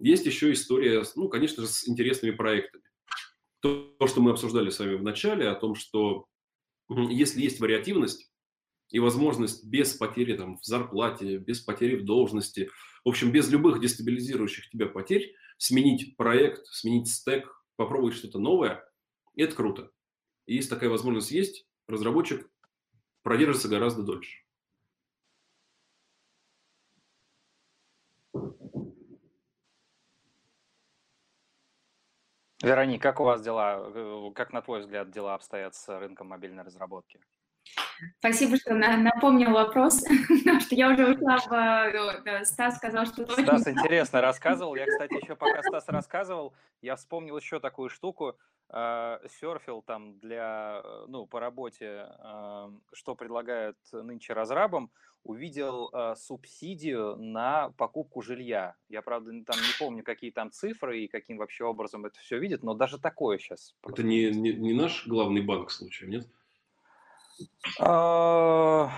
Speaker 2: есть еще история, ну, конечно же, с интересными проектами. То, что мы обсуждали с вами в начале, о том, что если есть вариативность, и возможность без потери там, в зарплате, без потери в должности, в общем, без любых дестабилизирующих тебя потерь, сменить проект, сменить стек, попробовать что-то новое, это круто. И если такая возможность есть, разработчик продержится гораздо дольше.
Speaker 1: Вероник, как у вас дела, э, как на твой взгляд дела обстоят с рынком мобильной разработки?
Speaker 3: Спасибо, что напомнил вопрос, потому что я уже ушла в... Э, Стас сказал, что...
Speaker 1: Стас интересно рассказывал. Я, кстати, еще пока Стас рассказывал, я вспомнил еще такую штуку. Э, серфил там для, э, ну, по работе, что предлагают нынче разрабам, увидел субсидию на покупку жилья. Я, правда, там не помню, какие там цифры и каким вообще образом это все видит, но даже такое сейчас.
Speaker 2: Это не, не, не наш главный банк случаем, нет?
Speaker 1: А,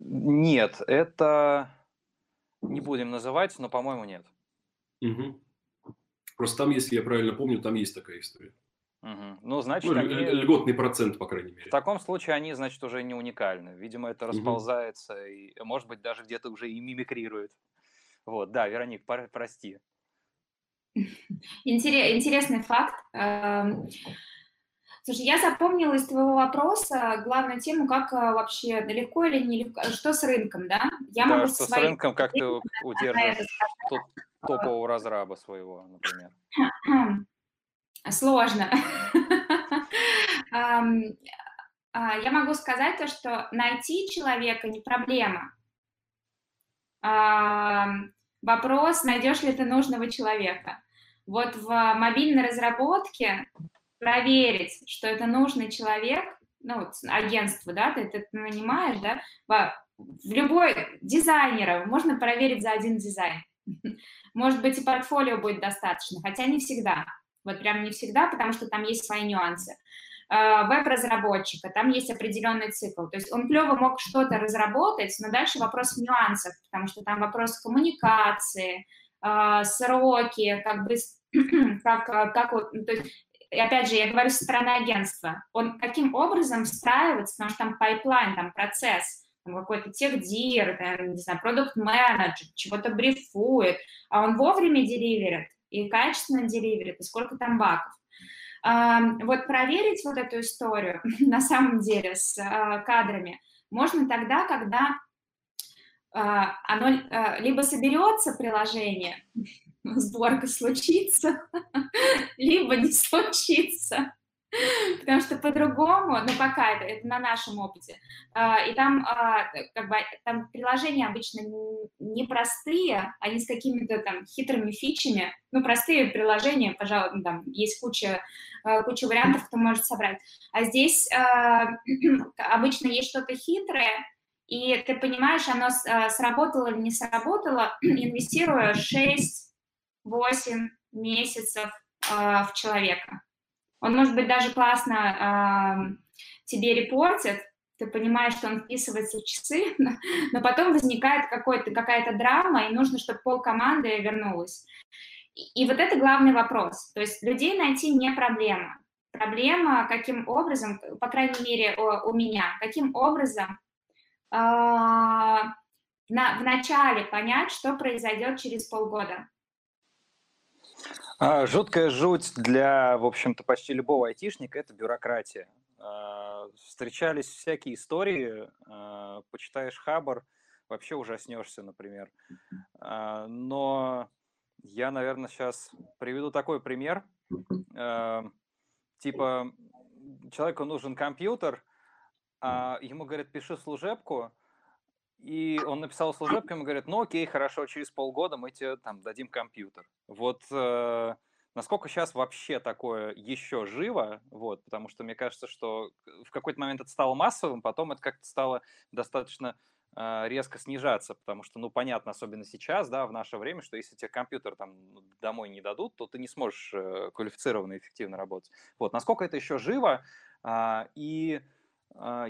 Speaker 1: нет, это не будем называть, но, по-моему, нет.
Speaker 2: Угу. Просто там, если я правильно помню, там есть такая история.
Speaker 1: Угу. Ну, значит, ну,
Speaker 2: они... льготный процент, по крайней мере.
Speaker 1: В таком случае они, значит, уже не уникальны. Видимо, это расползается угу. и, может быть, даже где-то уже и мимикрирует. Вот, да, Вероник, прости.
Speaker 3: Интересный факт. Слушай, я запомнила из твоего вопроса главную тему, как а, вообще легко или нелегко, что с рынком, да?
Speaker 1: Я да, могу что свои... с рынком, как ты удержишь топового разраба своего, например?
Speaker 3: Сложно. А, я могу сказать то, что найти человека не проблема. Вопрос, найдешь ли ты нужного человека. Вот в мобильной разработке проверить, что это нужный человек, ну, агентство, да, ты это нанимаешь, да, в любой дизайнера можно проверить за один дизайн. Может быть, и портфолио будет достаточно, хотя не всегда. Вот прям не всегда, потому что там есть свои нюансы. А, веб-разработчика, там есть определенный цикл. То есть он клево мог что-то разработать, но дальше вопрос в нюансах, потому что там вопрос коммуникации, а, сроки, как бы как, как вот, то есть и опять же, я говорю со стороны агентства, он каким образом встраивается, потому что там pipeline, там процесс, там какой-то техдир, там, не знаю, продукт-менеджер, чего-то брифует, а он вовремя деливерит и качественно деливерит, и сколько там багов. Вот проверить вот эту историю на самом деле с а, кадрами можно тогда, когда а, оно а, либо соберется приложение, сборка случится, либо не случится. потому что по-другому, ну пока это, это на нашем опыте, а, и там а, как бы там приложения обычно непростые, они с какими-то там хитрыми фичами, ну простые приложения, пожалуй, ну, там есть куча, а, куча вариантов, кто может собрать, а здесь обычно есть что-то хитрое, и ты понимаешь, оно сработало или не сработало, инвестируя 6-8 месяцев в человека. Он, может быть, даже классно э, тебе репортит, ты понимаешь, что он вписывается в часы, но, но потом возникает какая-то драма, и нужно, чтобы пол команды вернулась. И, и вот это главный вопрос. То есть людей найти не проблема. Проблема, каким образом, по крайней мере, у, у меня, каким образом э, на, вначале понять, что произойдет через полгода.
Speaker 1: А, жуткая жуть для, в общем-то, почти любого айтишника – это бюрократия. А, встречались всякие истории, а, почитаешь Хабар, вообще ужаснешься, например. Но я, наверное, сейчас приведу такой пример. Типа, человеку нужен компьютер, ему говорят, пиши служебку, и он написал служебку, ему говорят, ну окей, хорошо, через полгода мы тебе там дадим компьютер. Вот э, насколько сейчас вообще такое еще живо, вот, потому что мне кажется, что в какой-то момент это стало массовым, потом это как-то стало достаточно э, резко снижаться, потому что, ну, понятно, особенно сейчас, да, в наше время, что если тебе компьютер там домой не дадут, то ты не сможешь э, квалифицированно и эффективно работать. Вот, насколько это еще живо, э, и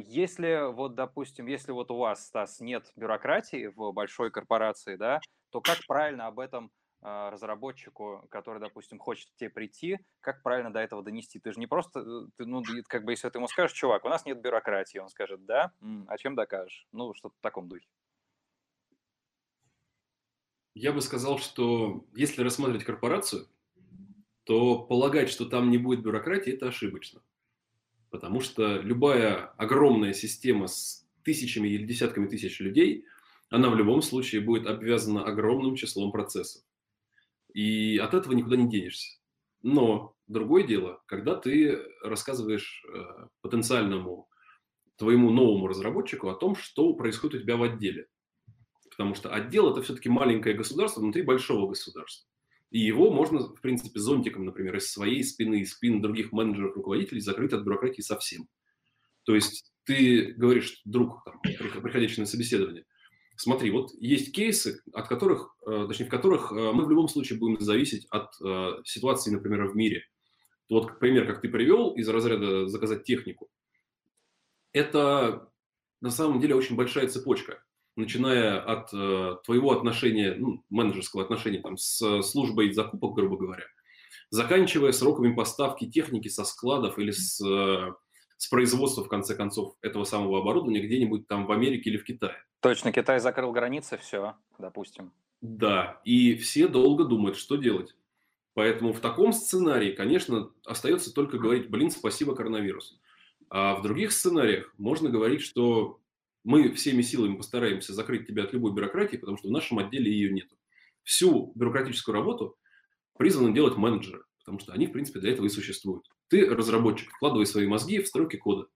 Speaker 1: если вот, допустим, если вот у вас, Стас, нет бюрократии в большой корпорации, да, то как правильно об этом а, разработчику, который, допустим, хочет к тебе прийти, как правильно до этого донести? Ты же не просто, э, ты, ну, как бы, если ты ему скажешь, чувак, у нас нет бюрократии, он скажет, да, а чем докажешь? Ну, что-то в таком духе.
Speaker 2: Я бы сказал, что если рассматривать корпорацию, то полагать, что там не будет бюрократии, это ошибочно. Потому что любая огромная система с тысячами или десятками тысяч людей, она в любом случае будет обвязана огромным числом процессов. И от этого никуда не денешься. Но другое дело, когда ты рассказываешь э, потенциальному твоему новому разработчику о том, что происходит у тебя в отделе. Потому что отдел – это все-таки маленькое государство внутри большого государства. И его можно, в принципе, зонтиком, например, из своей спины, из спин других менеджеров, руководителей закрыть от бюрократии совсем. То есть ты говоришь, друг, там, приходящий на собеседование, смотри, вот есть кейсы, от которых, э, точнее, в которых э, мы в любом случае будем зависеть от э, ситуации, например, в мире. Вот пример, как ты привел из разряда заказать технику. Это на самом деле очень большая цепочка начиная от э, твоего отношения, ну, менеджерского отношения там, с службой закупок, грубо говоря, заканчивая сроками поставки техники со складов или с, э, с производства, в конце концов, этого самого оборудования где-нибудь там в Америке или в Китае.
Speaker 1: Точно, Китай закрыл границы, все, допустим.
Speaker 2: Да, и все долго думают, что делать. Поэтому в таком сценарии, конечно, остается только говорить, блин, спасибо коронавирус. А в других сценариях можно говорить, что мы всеми силами постараемся закрыть тебя от любой бюрократии, потому что в нашем отделе ее нет. Всю бюрократическую работу призваны делать менеджеры, потому что они, в принципе, для этого и существуют. Ты, разработчик, вкладывай свои мозги в строки кода.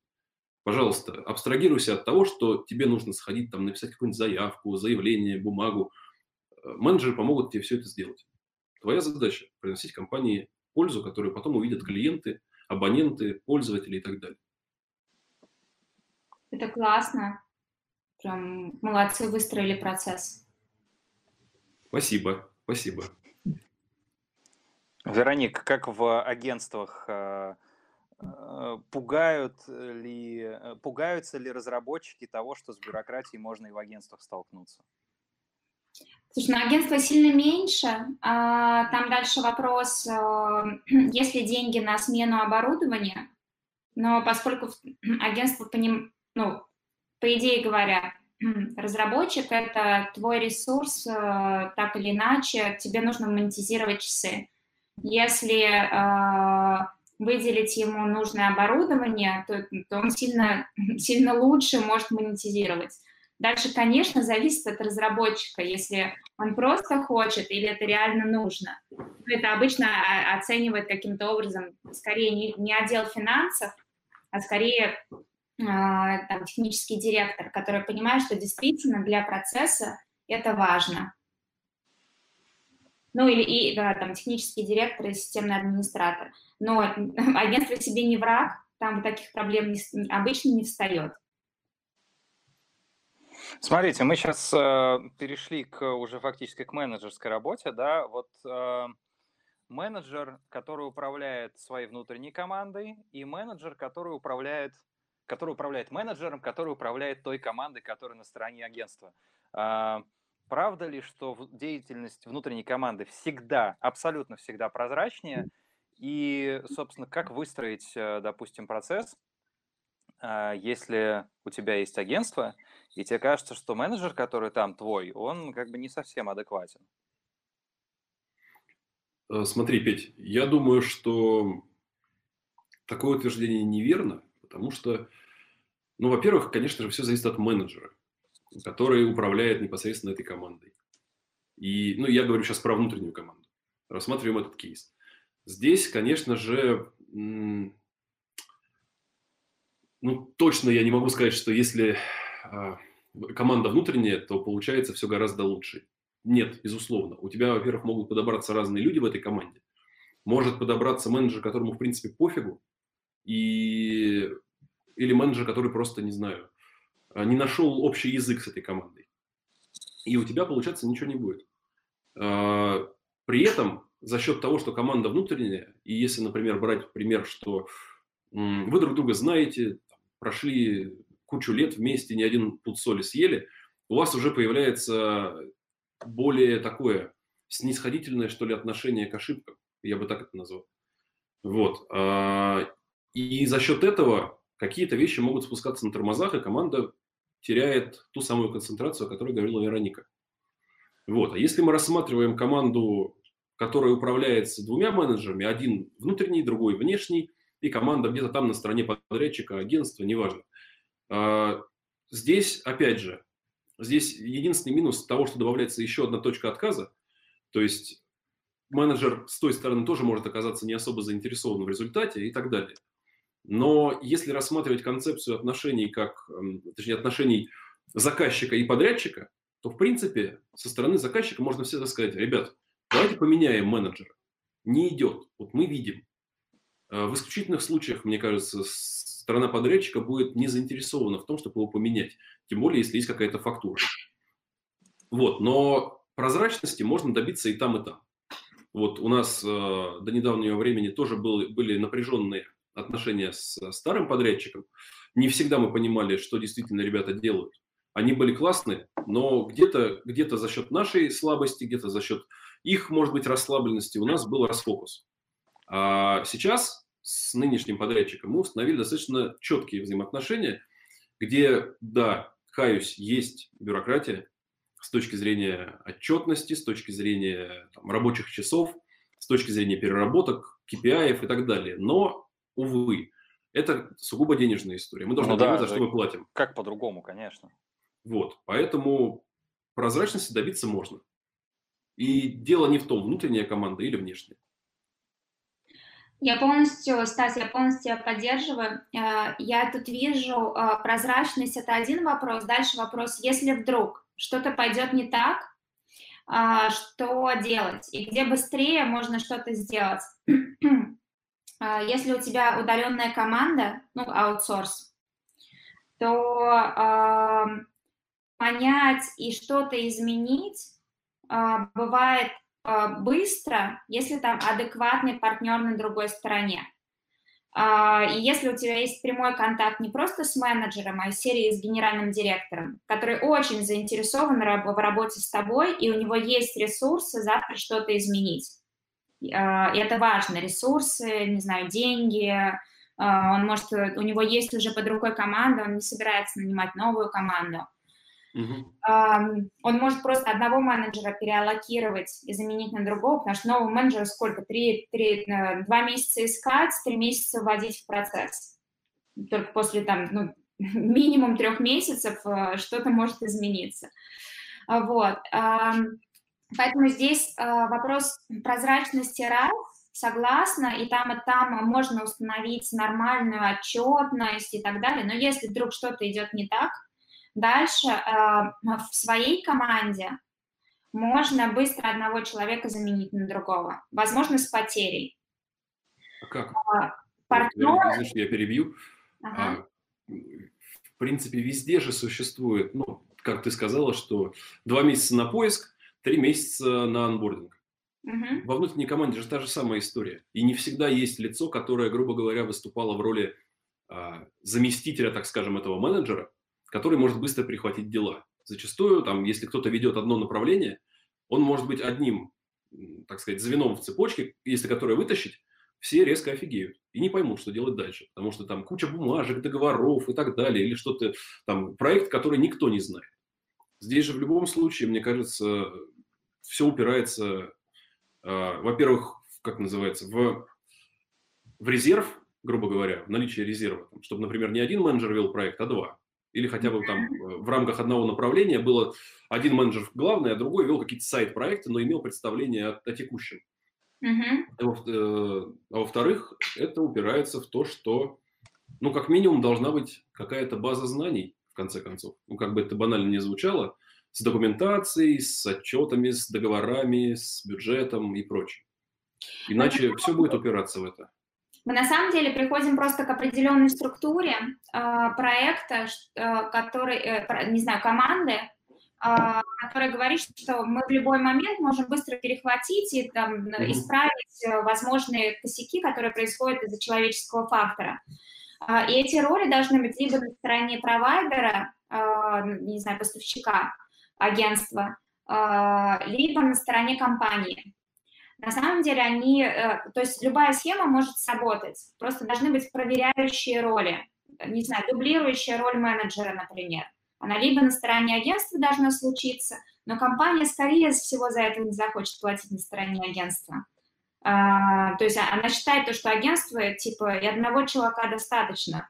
Speaker 2: Пожалуйста, абстрагируйся от того, что тебе нужно сходить, там, написать какую-нибудь заявку, заявление, бумагу. Менеджеры помогут тебе все это сделать. Твоя задача – приносить компании пользу, которую потом увидят клиенты, абоненты, пользователи и так далее.
Speaker 3: Это классно. Прям молодцы, выстроили процесс.
Speaker 2: Спасибо, спасибо.
Speaker 1: Вероник, как в агентствах э, э, пугают ли, пугаются ли разработчики того, что с бюрократией можно и в агентствах столкнуться?
Speaker 3: Слушай, ну агентство сильно меньше. А, там дальше вопрос, э, есть ли деньги на смену оборудования, но поскольку агентство по ним, ну, по идее говоря, разработчик – это твой ресурс, э, так или иначе, тебе нужно монетизировать часы. Если э, выделить ему нужное оборудование, то, то он сильно, сильно лучше может монетизировать. Дальше, конечно, зависит от разработчика. Если он просто хочет или это реально нужно. Это обычно оценивает каким-то образом скорее не, не отдел финансов, а скорее а, там, технический директор, который понимает, что действительно для процесса это важно. Ну или и, да, там, технический директор и системный администратор. Но агентство себе не враг, там таких проблем не, обычно не встает.
Speaker 1: Смотрите, мы сейчас э, перешли к уже фактически к менеджерской работе, да, вот э, менеджер, который управляет своей внутренней командой, и менеджер, который управляет, который управляет менеджером, который управляет той командой, которая на стороне агентства. Э, правда ли, что деятельность внутренней команды всегда, абсолютно всегда прозрачнее, и, собственно, как выстроить, э, допустим, процесс, э, если у тебя есть агентство, и тебе кажется, что менеджер, который там твой, он как бы не совсем адекватен.
Speaker 2: Э, смотри, Петь, я думаю, что такое утверждение неверно, потому что, ну, во-первых, конечно же, все зависит от менеджера, который управляет непосредственно этой командой. И, ну, я говорю сейчас про внутреннюю команду. Рассматриваем этот кейс. Здесь, конечно же, ну, точно я не могу сказать, что если а, команда внутренняя, то получается все гораздо лучше. Нет, безусловно. У тебя, во-первых, могут подобраться разные люди в этой команде. Может подобраться менеджер, которому, в принципе, пофигу. И... Или менеджер, который просто, не знаю, а, не нашел общий язык с этой командой. И у тебя, получается, ничего не будет. А, при этом, за счет того, что команда внутренняя, и если, например, брать пример, что вы друг друга знаете, прошли кучу лет вместе, ни один пуд соли съели, у вас уже появляется более такое снисходительное, что ли, отношение к ошибкам. Я бы так это назвал. Вот. А, и за счет этого какие-то вещи могут спускаться на тормозах, и команда теряет ту самую концентрацию, о которой говорила Вероника. Вот. А если мы рассматриваем команду, которая управляется двумя менеджерами, один внутренний, другой внешний, и команда где-то там на стороне подрядчика, агентства, неважно, а, здесь, опять же, здесь единственный минус того, что добавляется еще одна точка отказа, то есть менеджер с той стороны тоже может оказаться не особо заинтересован в результате и так далее. Но если рассматривать концепцию отношений как, точнее, отношений заказчика и подрядчика, то, в принципе, со стороны заказчика можно всегда сказать, ребят, давайте поменяем менеджера. Не идет. Вот мы видим. А, в исключительных случаях, мне кажется, сторона подрядчика будет не заинтересована в том, чтобы его поменять. Тем более, если есть какая-то фактура. Вот, но прозрачности можно добиться и там, и там. Вот у нас э, до недавнего времени тоже был, были напряженные отношения с старым подрядчиком. Не всегда мы понимали, что действительно ребята делают. Они были классные, но где-то где за счет нашей слабости, где-то за счет их, может быть, расслабленности у нас был расфокус. А сейчас с нынешним подрядчиком мы установили достаточно четкие взаимоотношения, где, да, каюсь, есть бюрократия с точки зрения отчетности, с точки зрения там, рабочих часов, с точки зрения переработок, KPI и так далее. Но, увы, это сугубо денежная история. Мы должны ну, понимать, да, за что мы платим.
Speaker 1: Как по-другому, конечно.
Speaker 2: Вот, поэтому прозрачности добиться можно. И дело не в том, внутренняя команда или внешняя.
Speaker 3: Я полностью, Стас, я полностью тебя поддерживаю. Э, я тут вижу э, прозрачность, это один вопрос. Дальше вопрос, если вдруг что-то пойдет не так, э, что делать и где быстрее можно что-то сделать. Если у тебя удаленная команда, ну, аутсорс, то понять и что-то изменить бывает а, быстро, если там адекватный партнер на другой стороне. А, и если у тебя есть прямой контакт не просто с менеджером, а из серии с генеральным директором, который очень заинтересован в работе с тобой, и у него есть ресурсы завтра что-то изменить. А, и это важно, ресурсы, не знаю, деньги, он может, у него есть уже под рукой команда, он не собирается нанимать новую команду. Угу. Он может просто одного менеджера переаллокировать и заменить на другого, потому что нового менеджера сколько? Три, три, э, два месяца искать, три месяца вводить в процесс. Только после там, ну, минимум трех месяцев э, что-то может измениться. Вот. Поэтому здесь э, вопрос прозрачности раз, согласна, и там, и там можно установить нормальную отчетность и так далее, но если вдруг что-то идет не так, дальше э, в своей команде можно быстро одного человека заменить на другого, возможно, с потерей.
Speaker 2: А как? А, партнер... Я, я перебью. Ага. А, в принципе, везде же существует, ну, как ты сказала, что два месяца на поиск, три месяца на анбординг. Угу. Во внутренней команде же та же самая история. И не всегда есть лицо, которое, грубо говоря, выступало в роли а, заместителя, так скажем, этого менеджера, который может быстро прихватить дела. Зачастую, там, если кто-то ведет одно направление, он может быть одним, так сказать, звеном в цепочке, если которое вытащить, все резко офигеют и не поймут, что делать дальше. Потому что там куча бумажек, договоров и так далее, или что-то, там, проект, который никто не знает. Здесь же в любом случае, мне кажется, все упирается а, во-первых, как называется, в, в резерв, грубо говоря, в наличие резерва, чтобы, например, не один менеджер вел проект, а два. Или хотя бы там э, в рамках одного направления было один менеджер главный, а другой вел какие-то сайт-проекты, но имел представление о, о текущем. Uh-huh. А во-вторых, это упирается в то, что, ну, как минимум, должна быть какая-то база знаний, в конце концов. Ну, как бы это банально не звучало, с документацией, с отчетами, с договорами, с бюджетом и прочим. Иначе все будет упираться в это.
Speaker 3: Мы на самом деле приходим просто к определенной структуре э, проекта, э, который, э, не знаю, команды, э, которая говорит, что мы в любой момент можем быстро перехватить и там, mm-hmm. исправить э, возможные косяки, которые происходят из-за человеческого фактора. Э, и эти роли должны быть либо на стороне провайдера, э, не знаю, поставщика, агентства, а, либо на стороне компании. На самом деле они, э, то есть любая схема может сработать, просто должны быть проверяющие роли, не знаю, дублирующая роль менеджера, например. Она либо на стороне агентства должна случиться, но компания, скорее всего, за это не захочет платить на стороне агентства. А, то есть она считает то, что агентство, типа, и одного человека достаточно.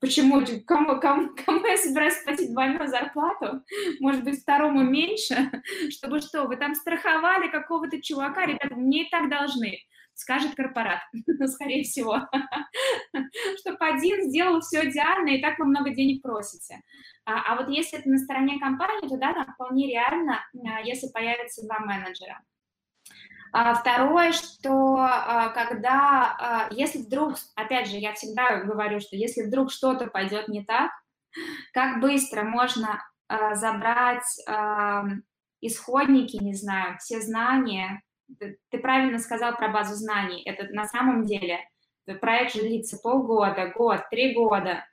Speaker 3: Почему? Кому, кому, кому я собираюсь платить двойную зарплату? Может быть, второму меньше? Чтобы что, вы там страховали какого-то чувака? Ребята, мне и так должны скажет корпорат, ну, скорее всего, чтобы один сделал все идеально, и так вы много денег просите. А, а вот если это на стороне компании, то да, там вполне реально, а, если появятся два менеджера. А второе, что а, когда, а, если вдруг, опять же, я всегда говорю, что если вдруг что-то пойдет не так, как быстро можно забрать исходники, не знаю, все знания. Ты правильно сказал про базу знаний. Это на самом деле проект же длится полгода, год, три года.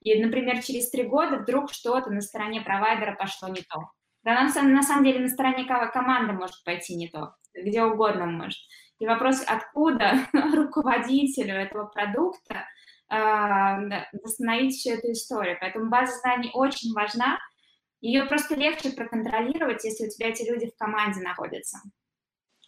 Speaker 3: И, например, через три года вдруг что-то на стороне провайдера пошло не то. Да, на, на самом деле на стороне команды может пойти не то где угодно может. И вопрос, откуда руководителю этого продукта э, восстановить всю эту историю. Поэтому база знаний очень важна. Ее просто легче проконтролировать, если у тебя эти люди в команде находятся.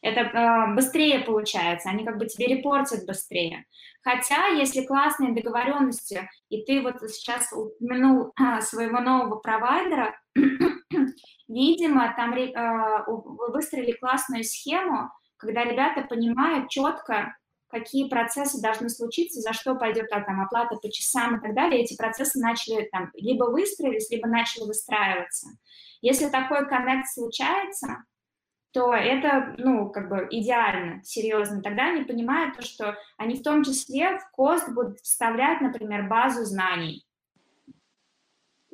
Speaker 3: Это э, быстрее получается, они как бы тебе репортят быстрее. Хотя, если классные договоренности, и ты вот сейчас упомянул э, своего нового провайдера, Видимо, там э, вы выстроили классную схему, когда ребята понимают четко, какие процессы должны случиться, за что пойдет там оплата по часам и так далее. Эти процессы начали там либо выстроились, либо начали выстраиваться. Если такой коннект случается, то это, ну, как бы идеально, серьезно. Тогда они понимают то, что они в том числе в кост будут вставлять, например, базу знаний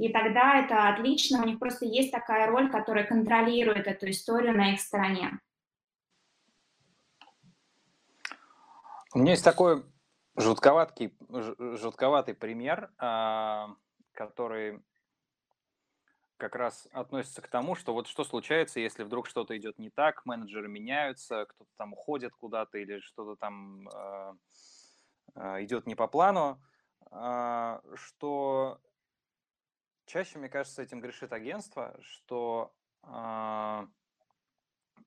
Speaker 3: и тогда это отлично, у них просто есть такая роль, которая контролирует эту историю на их стороне.
Speaker 1: У меня есть такой жутковатый, жутковатый пример, а, который как раз относится к тому, что вот что случается, если вдруг что-то идет не так, менеджеры меняются, кто-то там уходит куда-то или что-то там а, а, идет не по плану, что чаще, мне кажется, этим грешит агентство, что э,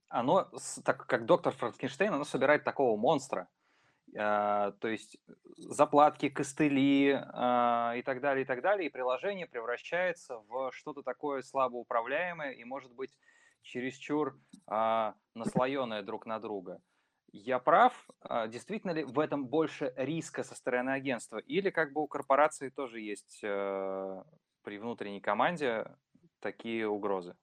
Speaker 1: оно, так как доктор Франкенштейн, оно собирает такого монстра. Э, то есть заплатки, костыли э, и так далее, и так далее. И приложение превращается в что-то такое слабоуправляемое и, может быть, чересчур а, наслоенные друг на друга. Я прав? Действительно ли в этом больше риска со стороны агентства? Или как бы у корпорации тоже есть э, при внутренней команде такие угрозы?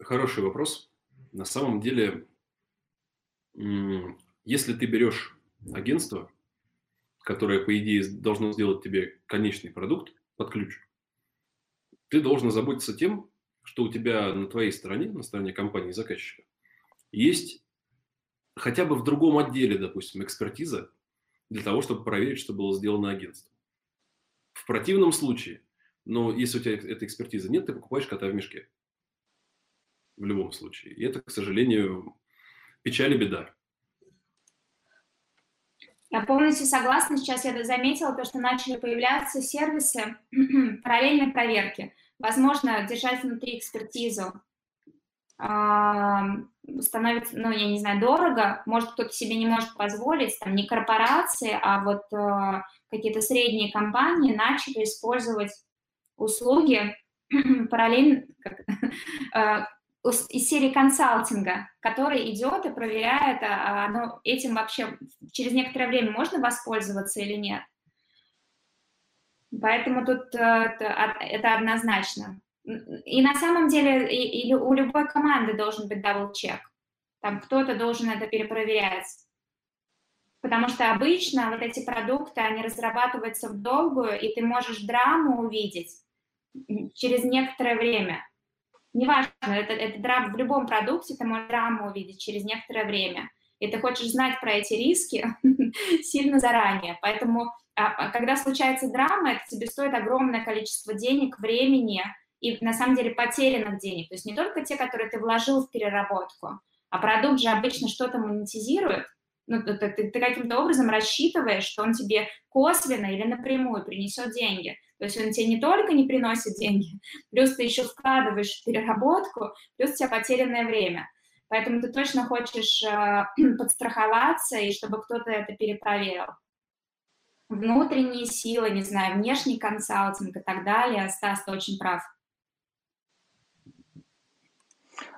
Speaker 2: Хороший вопрос. На самом деле, если ты берешь агентство, которое, по идее, должно сделать тебе конечный продукт под ключ, ты должен заботиться тем, что у тебя на твоей стороне, на стороне компании заказчика, есть хотя бы в другом отделе, допустим, экспертиза для того, чтобы проверить, что было сделано агентством. В противном случае, но если у тебя этой экспертизы нет, ты покупаешь кота в мешке. В любом случае. И это, к сожалению, печаль и беда.
Speaker 3: Я полностью согласна. Сейчас я заметила то, что начали появляться сервисы параллельной проверки. Возможно, держать внутри экспертизу становится, ну, я не знаю, дорого, может, кто-то себе не может позволить, там, не корпорации, а вот э, какие-то средние компании начали использовать услуги параллельно, э, из серии консалтинга, который идет и проверяет, а, а ну, этим вообще через некоторое время можно воспользоваться или нет. Поэтому тут э, это однозначно. И на самом деле и, и у любой команды должен быть double-check. Там кто-то должен это перепроверять. Потому что обычно вот эти продукты, они разрабатываются в долгую, и ты можешь драму увидеть через некоторое время. Неважно, это, это драма, в любом продукте ты можешь драму увидеть через некоторое время. И ты хочешь знать про эти риски сильно заранее. Поэтому, а, а когда случается драма, это тебе стоит огромное количество денег, времени, и на самом деле потерянных денег. То есть не только те, которые ты вложил в переработку, а продукт же обычно что-то монетизирует. Ну, ты, ты, ты каким-то образом рассчитываешь, что он тебе косвенно или напрямую принесет деньги. То есть он тебе не только не приносит деньги, плюс ты еще вкладываешь в переработку, плюс у тебя потерянное время. Поэтому ты точно хочешь э, подстраховаться, и чтобы кто-то это перепроверил. Внутренние силы, не знаю, внешний консалтинг и так далее. Стас, ты очень прав.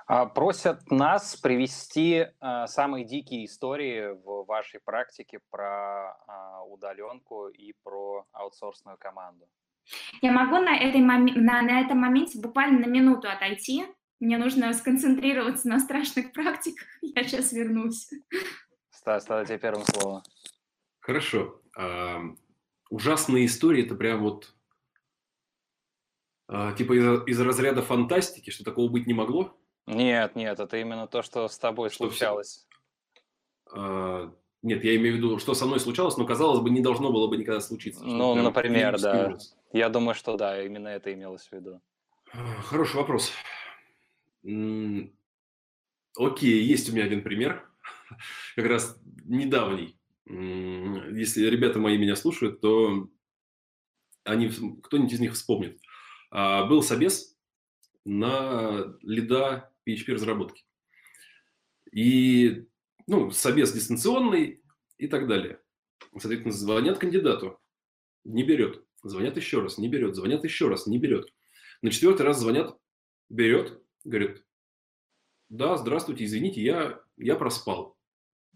Speaker 1: А, просят нас привести а, самые дикие истории в вашей практике про а, удаленку и про аутсорсную команду.
Speaker 3: Я могу на, этой мом- на, на этом моменте буквально на минуту отойти. Мне нужно сконцентрироваться на страшных практиках. Я сейчас вернусь.
Speaker 1: Стас, тогда тебе первым слово.
Speaker 2: Хорошо. А, ужасные истории – это прям вот а, типа из, из разряда фантастики, что такого быть не могло?
Speaker 1: Нет, нет, это именно то, что с тобой что случалось.
Speaker 2: А, нет, я имею в виду, что со мной случалось, но, казалось бы, не должно было бы никогда случиться.
Speaker 1: Ну, например, да. Ужас. Я думаю, что да, именно это имелось в виду.
Speaker 2: А, хороший вопрос. Окей, есть у меня один пример, как раз недавний. Если ребята мои меня слушают, то они, кто-нибудь из них вспомнит. А, был собес на лида PHP разработки. И, ну, собес дистанционный и так далее. Соответственно, звонят кандидату, не берет. Звонят еще раз, не берет. Звонят еще раз, не берет. На четвертый раз звонят, берет, говорит, да, здравствуйте, извините, я, я проспал.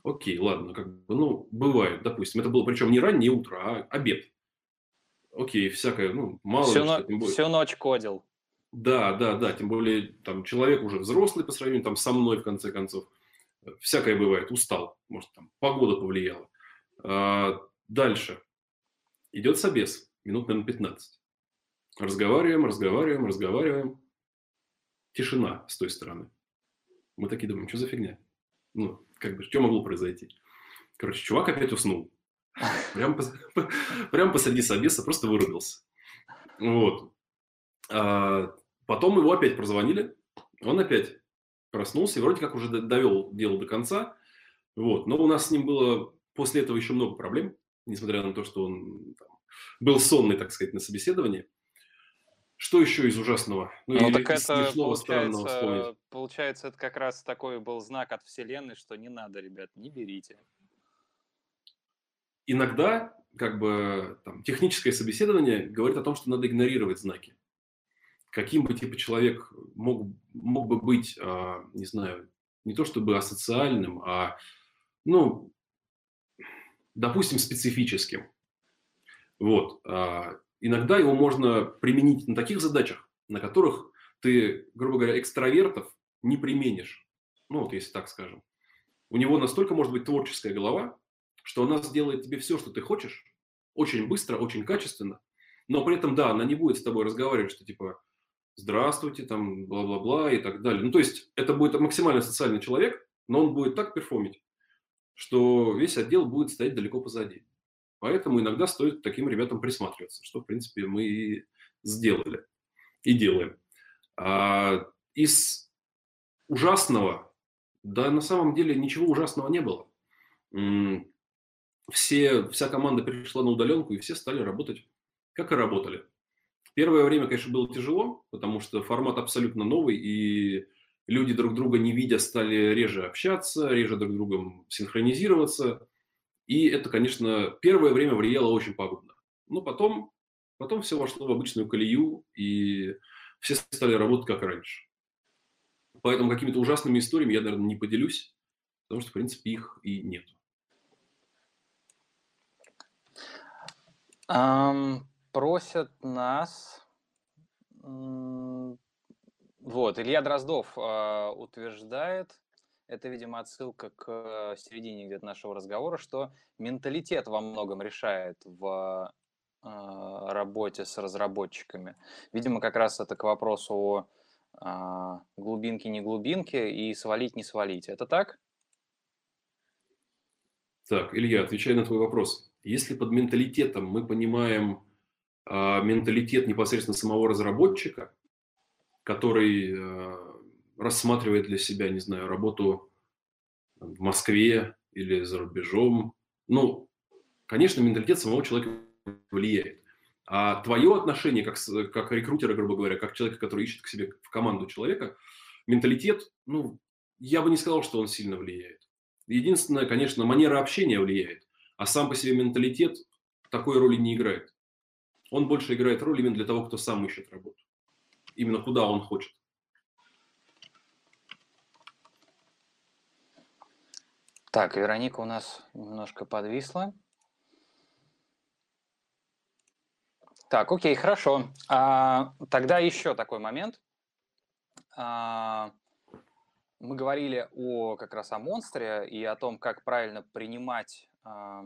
Speaker 2: Окей, ладно, как бы, ну, бывает, допустим. Это было причем не раннее утро, а обед. Окей, всякое, ну, мало
Speaker 1: всю, ли, но... что, всю ночь кодил.
Speaker 2: Да, да, да, тем более там человек уже взрослый по сравнению там со мной в конце концов. Всякое бывает, устал, может там погода повлияла. А, дальше. Идет собес, минут, наверное, 15. Разговариваем, разговариваем, разговариваем. Тишина с той стороны. Мы такие думаем, что за фигня? Ну, как бы, что могло произойти? Короче, чувак опять уснул. Прям, прям посреди собеса просто вырубился. Вот. А, Потом его опять прозвонили, он опять проснулся и вроде как уже довел дело до конца. Вот. Но у нас с ним было после этого еще много проблем, несмотря на то, что он там, был сонный, так сказать, на собеседовании. Что еще из ужасного?
Speaker 1: Ну, ну так это получается, получается, это как раз такой был знак от Вселенной, что не надо, ребят, не берите.
Speaker 2: Иногда, как бы, там, техническое собеседование говорит о том, что надо игнорировать знаки каким бы типа человек мог, мог бы быть, а, не знаю, не то чтобы асоциальным, а, ну, допустим, специфическим. Вот. А, иногда его можно применить на таких задачах, на которых ты, грубо говоря, экстравертов не применишь. Ну, вот если так скажем. У него настолько может быть творческая голова, что она сделает тебе все, что ты хочешь, очень быстро, очень качественно, но при этом, да, она не будет с тобой разговаривать, что типа здравствуйте, там, бла-бла-бла и так далее. Ну, то есть это будет максимально социальный человек, но он будет так перформить, что весь отдел будет стоять далеко позади. Поэтому иногда стоит таким ребятам присматриваться, что, в принципе, мы и сделали и делаем. А из ужасного, да, на самом деле ничего ужасного не было. Все, вся команда перешла на удаленку, и все стали работать, как и работали. Первое время, конечно, было тяжело, потому что формат абсолютно новый, и люди друг друга не видя стали реже общаться, реже друг другом синхронизироваться. И это, конечно, первое время влияло очень пагубно. Но потом, потом все вошло в обычную колею, и все стали работать как раньше. Поэтому какими-то ужасными историями я, наверное, не поделюсь, потому что, в принципе, их и нет.
Speaker 1: Um, просят нас... Вот, Илья Дроздов э, утверждает, это, видимо, отсылка к э, середине где-то нашего разговора, что менталитет во многом решает в э, работе с разработчиками. Видимо, как раз это к вопросу о э, глубинке, не глубинке и свалить, не свалить. Это так?
Speaker 2: Так, Илья, отвечая на твой вопрос. Если под менталитетом мы понимаем менталитет непосредственно самого разработчика, который э, рассматривает для себя, не знаю, работу в Москве или за рубежом. Ну, конечно, менталитет самого человека влияет. А твое отношение как, как рекрутера, грубо говоря, как человека, который ищет к себе в команду человека, менталитет, ну, я бы не сказал, что он сильно влияет. Единственное, конечно, манера общения влияет, а сам по себе менталитет такой роли не играет. Он больше играет роль именно для того, кто сам ищет работу. Именно куда он хочет.
Speaker 1: Так, Вероника у нас немножко подвисла. Так, окей, хорошо. А, тогда еще такой момент. А, мы говорили о как раз о монстре и о том, как правильно принимать а,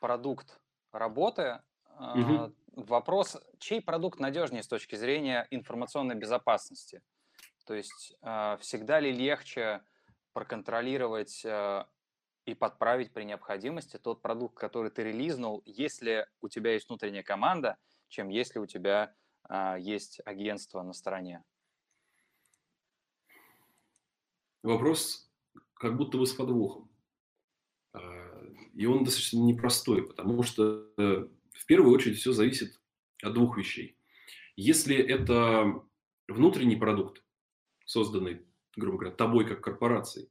Speaker 1: продукт работы. Угу. Вопрос, чей продукт надежнее с точки зрения информационной безопасности? То есть а, всегда ли легче проконтролировать э, и подправить при необходимости тот продукт, который ты релизнул, если у тебя есть внутренняя команда, чем если у тебя а, есть агентство на стороне?
Speaker 2: Вопрос как будто бы с подвохом. И он достаточно непростой, потому что э, в первую очередь все зависит от двух вещей. Если это внутренний продукт, созданный грубо говоря, тобой как корпорацией,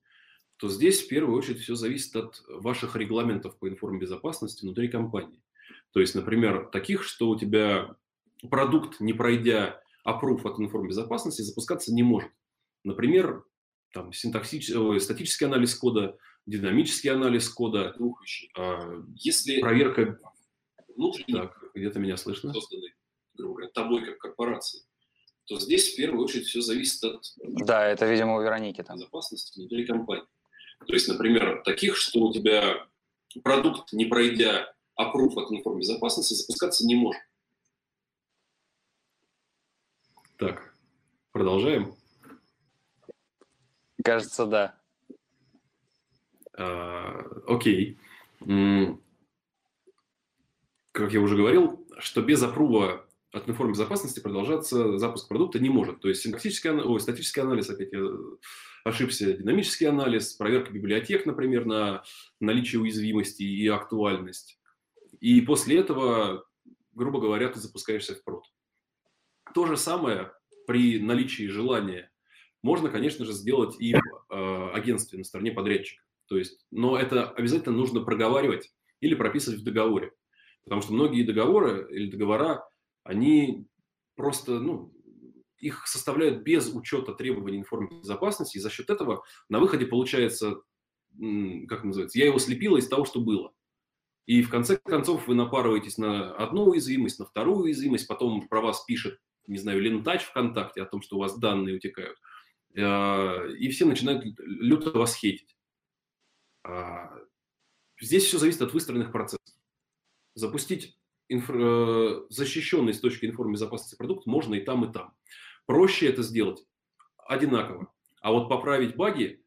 Speaker 2: то здесь в первую очередь все зависит от ваших регламентов по информбезопасности внутри компании. То есть, например, таких, что у тебя продукт, не пройдя опруф от информбезопасности, запускаться не может. Например, там, синтаксический, статический анализ кода, динамический анализ кода. А, если проверка внутренней, так, где-то меня слышно, созданной, грубо говоря, тобой как корпорацией, то здесь в первую очередь все зависит от...
Speaker 1: Да, это, видимо, у Вероники там.
Speaker 2: Безопасности внутри компании. То есть, например, таких, что у тебя продукт, не пройдя опруф от информбезопасности, запускаться не может. Так, продолжаем?
Speaker 1: Кажется, да.
Speaker 2: А, окей. Как я уже говорил, что без опрува от информ безопасности продолжаться запуск продукта не может. То есть синтаксический, ой, статический анализ, опять я ошибся, динамический анализ, проверка библиотек, например, на наличие уязвимости и актуальность. И после этого, грубо говоря, ты запускаешься в прод. То же самое при наличии желания можно, конечно же, сделать и в э, агентстве на стороне подрядчика. То есть, но это обязательно нужно проговаривать или прописывать в договоре. Потому что многие договоры или договора они просто, ну, их составляют без учета требований информационной безопасности, и за счет этого на выходе получается, как называется, я его слепила из того, что было. И в конце концов вы напарываетесь на одну уязвимость, на вторую уязвимость, потом про вас пишет, не знаю, Лентач ВКонтакте о том, что у вас данные утекают. Э, и все начинают люто вас хейтить. А, здесь все зависит от выстроенных процессов. Запустить инфра... Э, защищенный с точки информбезопасности продукт можно и там, и там. Проще это сделать одинаково. А вот поправить баги,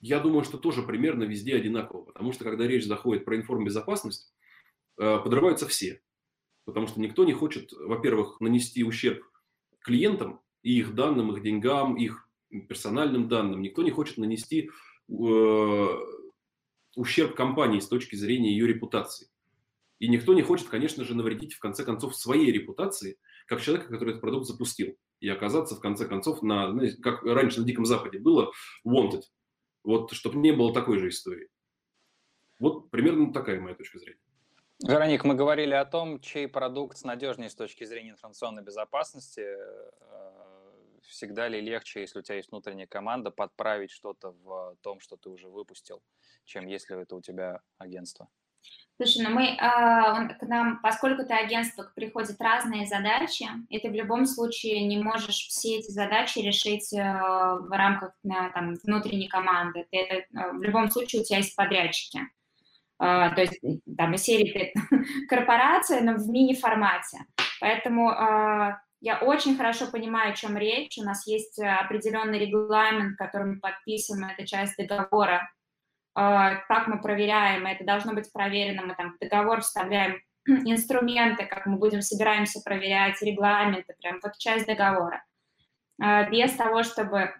Speaker 2: я думаю, что тоже примерно везде одинаково. Потому что когда речь заходит про информбезопасность, э, подрываются все. Потому что никто не хочет, во-первых, нанести ущерб клиентам и их данным, их деньгам, их персональным данным. Никто не хочет нанести э, ущерб компании с точки зрения ее репутации. И никто не хочет, конечно же, навредить в конце концов своей репутации, как человека, который этот продукт запустил. И оказаться в конце концов на, как раньше на Диком Западе было, wanted. Вот, чтобы не было такой же истории. Вот примерно такая моя точка зрения.
Speaker 1: Вероник, мы говорили о том, чей продукт надежнее с точки зрения информационной безопасности. Э, всегда ли легче, если у тебя есть внутренняя команда, подправить что-то в том, что ты уже выпустил, чем если это у тебя агентство?
Speaker 3: Слушай, ну мы, э, к нам, поскольку это агентство, приходят разные задачи, и ты в любом случае не можешь все эти задачи решить э, в рамках э, там, внутренней команды. Ты это, в любом случае у тебя есть подрядчики. То есть там из серии ты корпорация, но в мини-формате. Поэтому я очень хорошо понимаю, о чем речь. У нас есть определенный регламент, который мы подписываем, это часть договора а, как мы проверяем, это должно быть проверено, мы там в договор вставляем инструменты, как мы будем собираемся проверять, регламенты, прям вот часть договора. А, без того, чтобы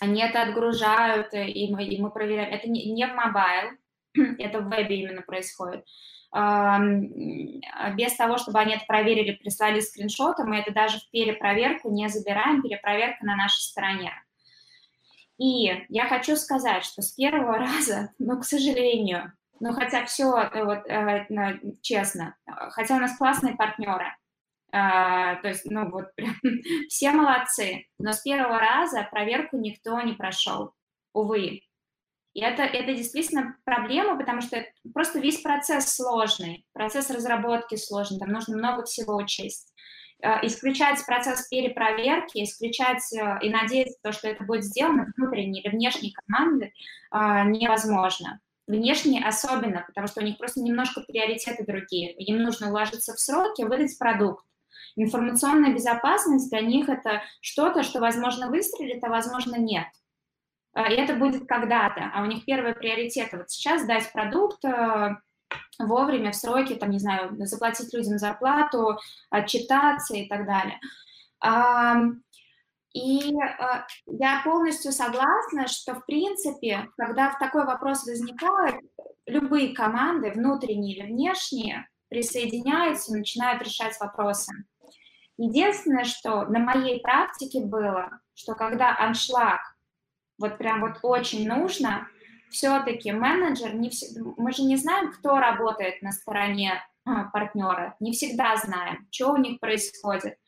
Speaker 3: они это отгружают, и мы, и мы проверяем. Это не в mobile, это в вебе именно происходит. Без того, чтобы они это проверили, прислали скриншоты, мы это даже в перепроверку не забираем, перепроверка на нашей стороне. И я хочу сказать, что с первого раза, ну, к сожалению, ну, хотя все, э, вот, э, честно, хотя у нас классные партнеры, э, то есть, ну, вот прям все молодцы, но с первого раза проверку никто не прошел, увы. И это, это действительно проблема, потому что просто весь процесс сложный, процесс разработки сложный, там нужно много всего учесть. Э, исключать процесс перепроверки, исключать э, и надеяться, то, что это будет сделано внутренней или внешней команды, э, невозможно. Внешние особенно, потому что у них просто немножко приоритеты другие. Им нужно уложиться в сроки, выдать продукт. Информационная безопасность для них это что-то, что, возможно, выстрелит, а, возможно, нет. И это будет когда-то, а у них первый приоритет. Вот сейчас дать продукт, вовремя, в сроки, там, не знаю, заплатить людям зарплату, отчитаться и так далее. И а, я полностью согласна, что, в принципе, когда такой вопрос возникает, любые команды, внутренние или внешние, присоединяются и начинают решать вопросы. Единственное, что на моей практике было, что когда аншлаг вот прям вот очень нужно, все-таки менеджер, не вс... мы же не знаем, кто работает на стороне а, партнера, не всегда знаем, что у них происходит.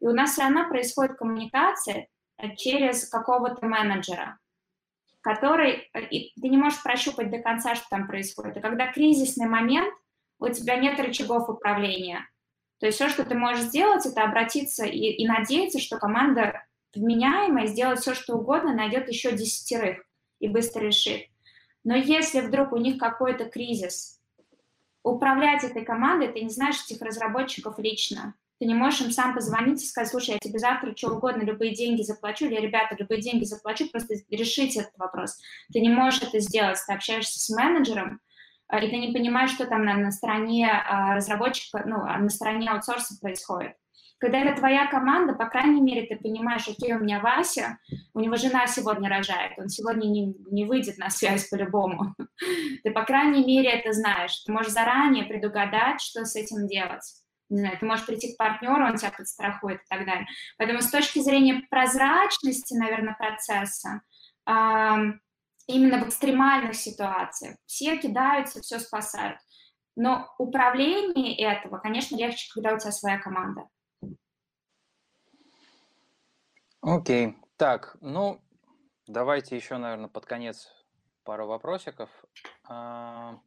Speaker 3: И у нас все равно происходит коммуникация э, через какого-то менеджера, который, э, и ты не можешь прощупать до конца, что там происходит. И когда кризисный момент, у тебя нет рычагов управления. То есть все, что ты можешь сделать, это обратиться и, и надеяться, что команда вменяемая, сделать все, что угодно, найдет еще десятерых и быстро решит. Но если вдруг у них какой-то кризис, управлять этой командой, ты не знаешь этих разработчиков лично. Ты не можешь им сам позвонить и сказать, слушай, я тебе завтра что угодно, любые деньги заплачу, или, ребята, любые деньги заплачу, просто решите этот вопрос. Ты не можешь это сделать, ты общаешься с менеджером, а, и ты не понимаешь, что там на, на стороне а, разработчика, ну, а, на стороне аутсорса происходит. Когда это твоя команда, по крайней мере, ты понимаешь, окей, у меня Вася, у него жена сегодня рожает, он сегодня не, не выйдет на связь по-любому. Ты, по крайней мере, это знаешь. Ты можешь заранее предугадать, что с этим делать. Не знаю, ты можешь прийти к партнеру, он тебя подстрахует и так далее. Поэтому с точки зрения прозрачности, наверное, процесса, именно в экстремальных ситуациях все кидаются, все спасают. Но управление этого, конечно, легче, когда у тебя своя команда.
Speaker 1: Окей. Так, ну, давайте еще, наверное, под конец пару вопросиков. А,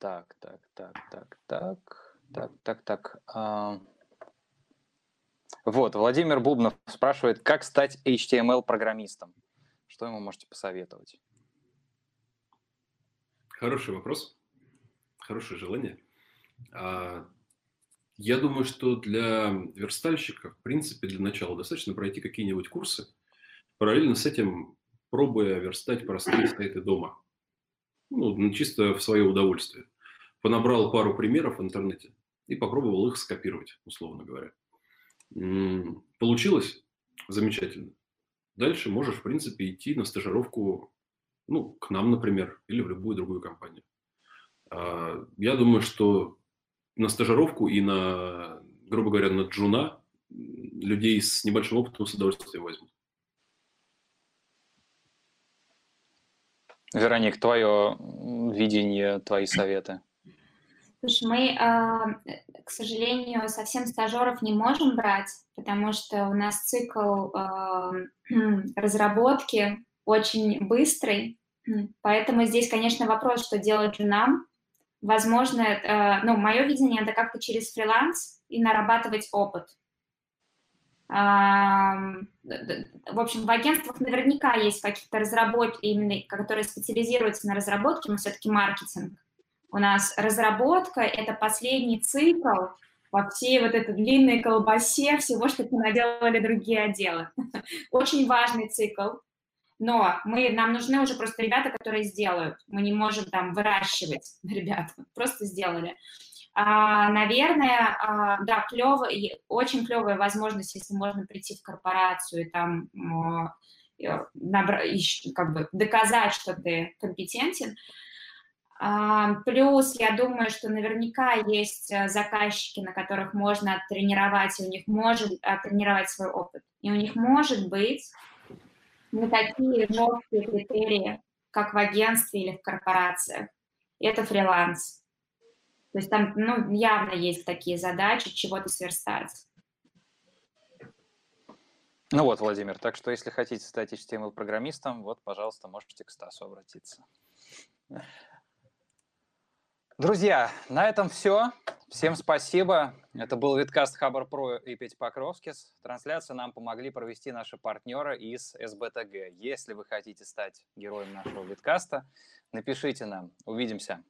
Speaker 1: Так, так, так, так, так, так, так, так. А, Вот, Владимир Бубнов спрашивает, как стать HTML-программистом? Что ему можете посоветовать?
Speaker 2: Хороший вопрос, хорошее желание. А, Я думаю, что для верстальщика, в принципе, для начала достаточно пройти какие-нибудь курсы, параллельно с этим пробуя верстать простые сайты дома. Ну, ну, чисто в свое удовольствие. Понабрал пару примеров в интернете и попробовал их скопировать, условно говоря. Получилось? Замечательно. Дальше можешь, в принципе, идти на стажировку, ну, к нам, например, или в любую другую компанию. А, Я думаю, что на стажировку и на, грубо говоря, на джуна людей с небольшим опытом с удовольствием возьмут.
Speaker 1: Вероник, твое видение, твои советы.
Speaker 3: Слушай, мы, а, к сожалению, совсем стажеров не можем брать, потому что у нас цикл а, разработки очень быстрый, поэтому здесь, конечно, вопрос, что делать же нам. Возможно, э, ну, мое видение– это как-то через фриланс и нарабатывать опыт. В общем, в агентствах наверняка есть какие-то разработки, именно, которые специализируются на разработке, мы все-таки маркетинг. У нас разработка– это последний цикл во всей вот этой длинной колбасе всего, что наделали другие отделы. Очень важный цикл, но мы, нам нужны уже просто ребята, которые сделают. Мы не можем там выращивать ребят, просто сделали. А, наверное, а, да, клево, очень клевая возможность, если можно прийти в корпорацию и там набра- ищ- как бы доказать, что ты компетентен. А, Плюс, я думаю, что наверняка есть заказчики, на которых можно тренировать, и у них может а, тренировать свой опыт. И у них может быть не такие жесткие критерии, как в агентстве или в корпорациях. Это фриланс. То есть там ну, явно есть такие задачи, чего-то сверстать.
Speaker 1: Ну вот, Владимир, так что если хотите стать HTML-программистом, вот, пожалуйста, можете к Стасу обратиться. Друзья, на этом все. Всем спасибо. Это был Виткаст Хабар Про и Петя Покровскис. Трансляцию нам помогли провести наши партнеры из СБТГ. Если вы хотите стать героем нашего Виткаста, напишите нам. Увидимся.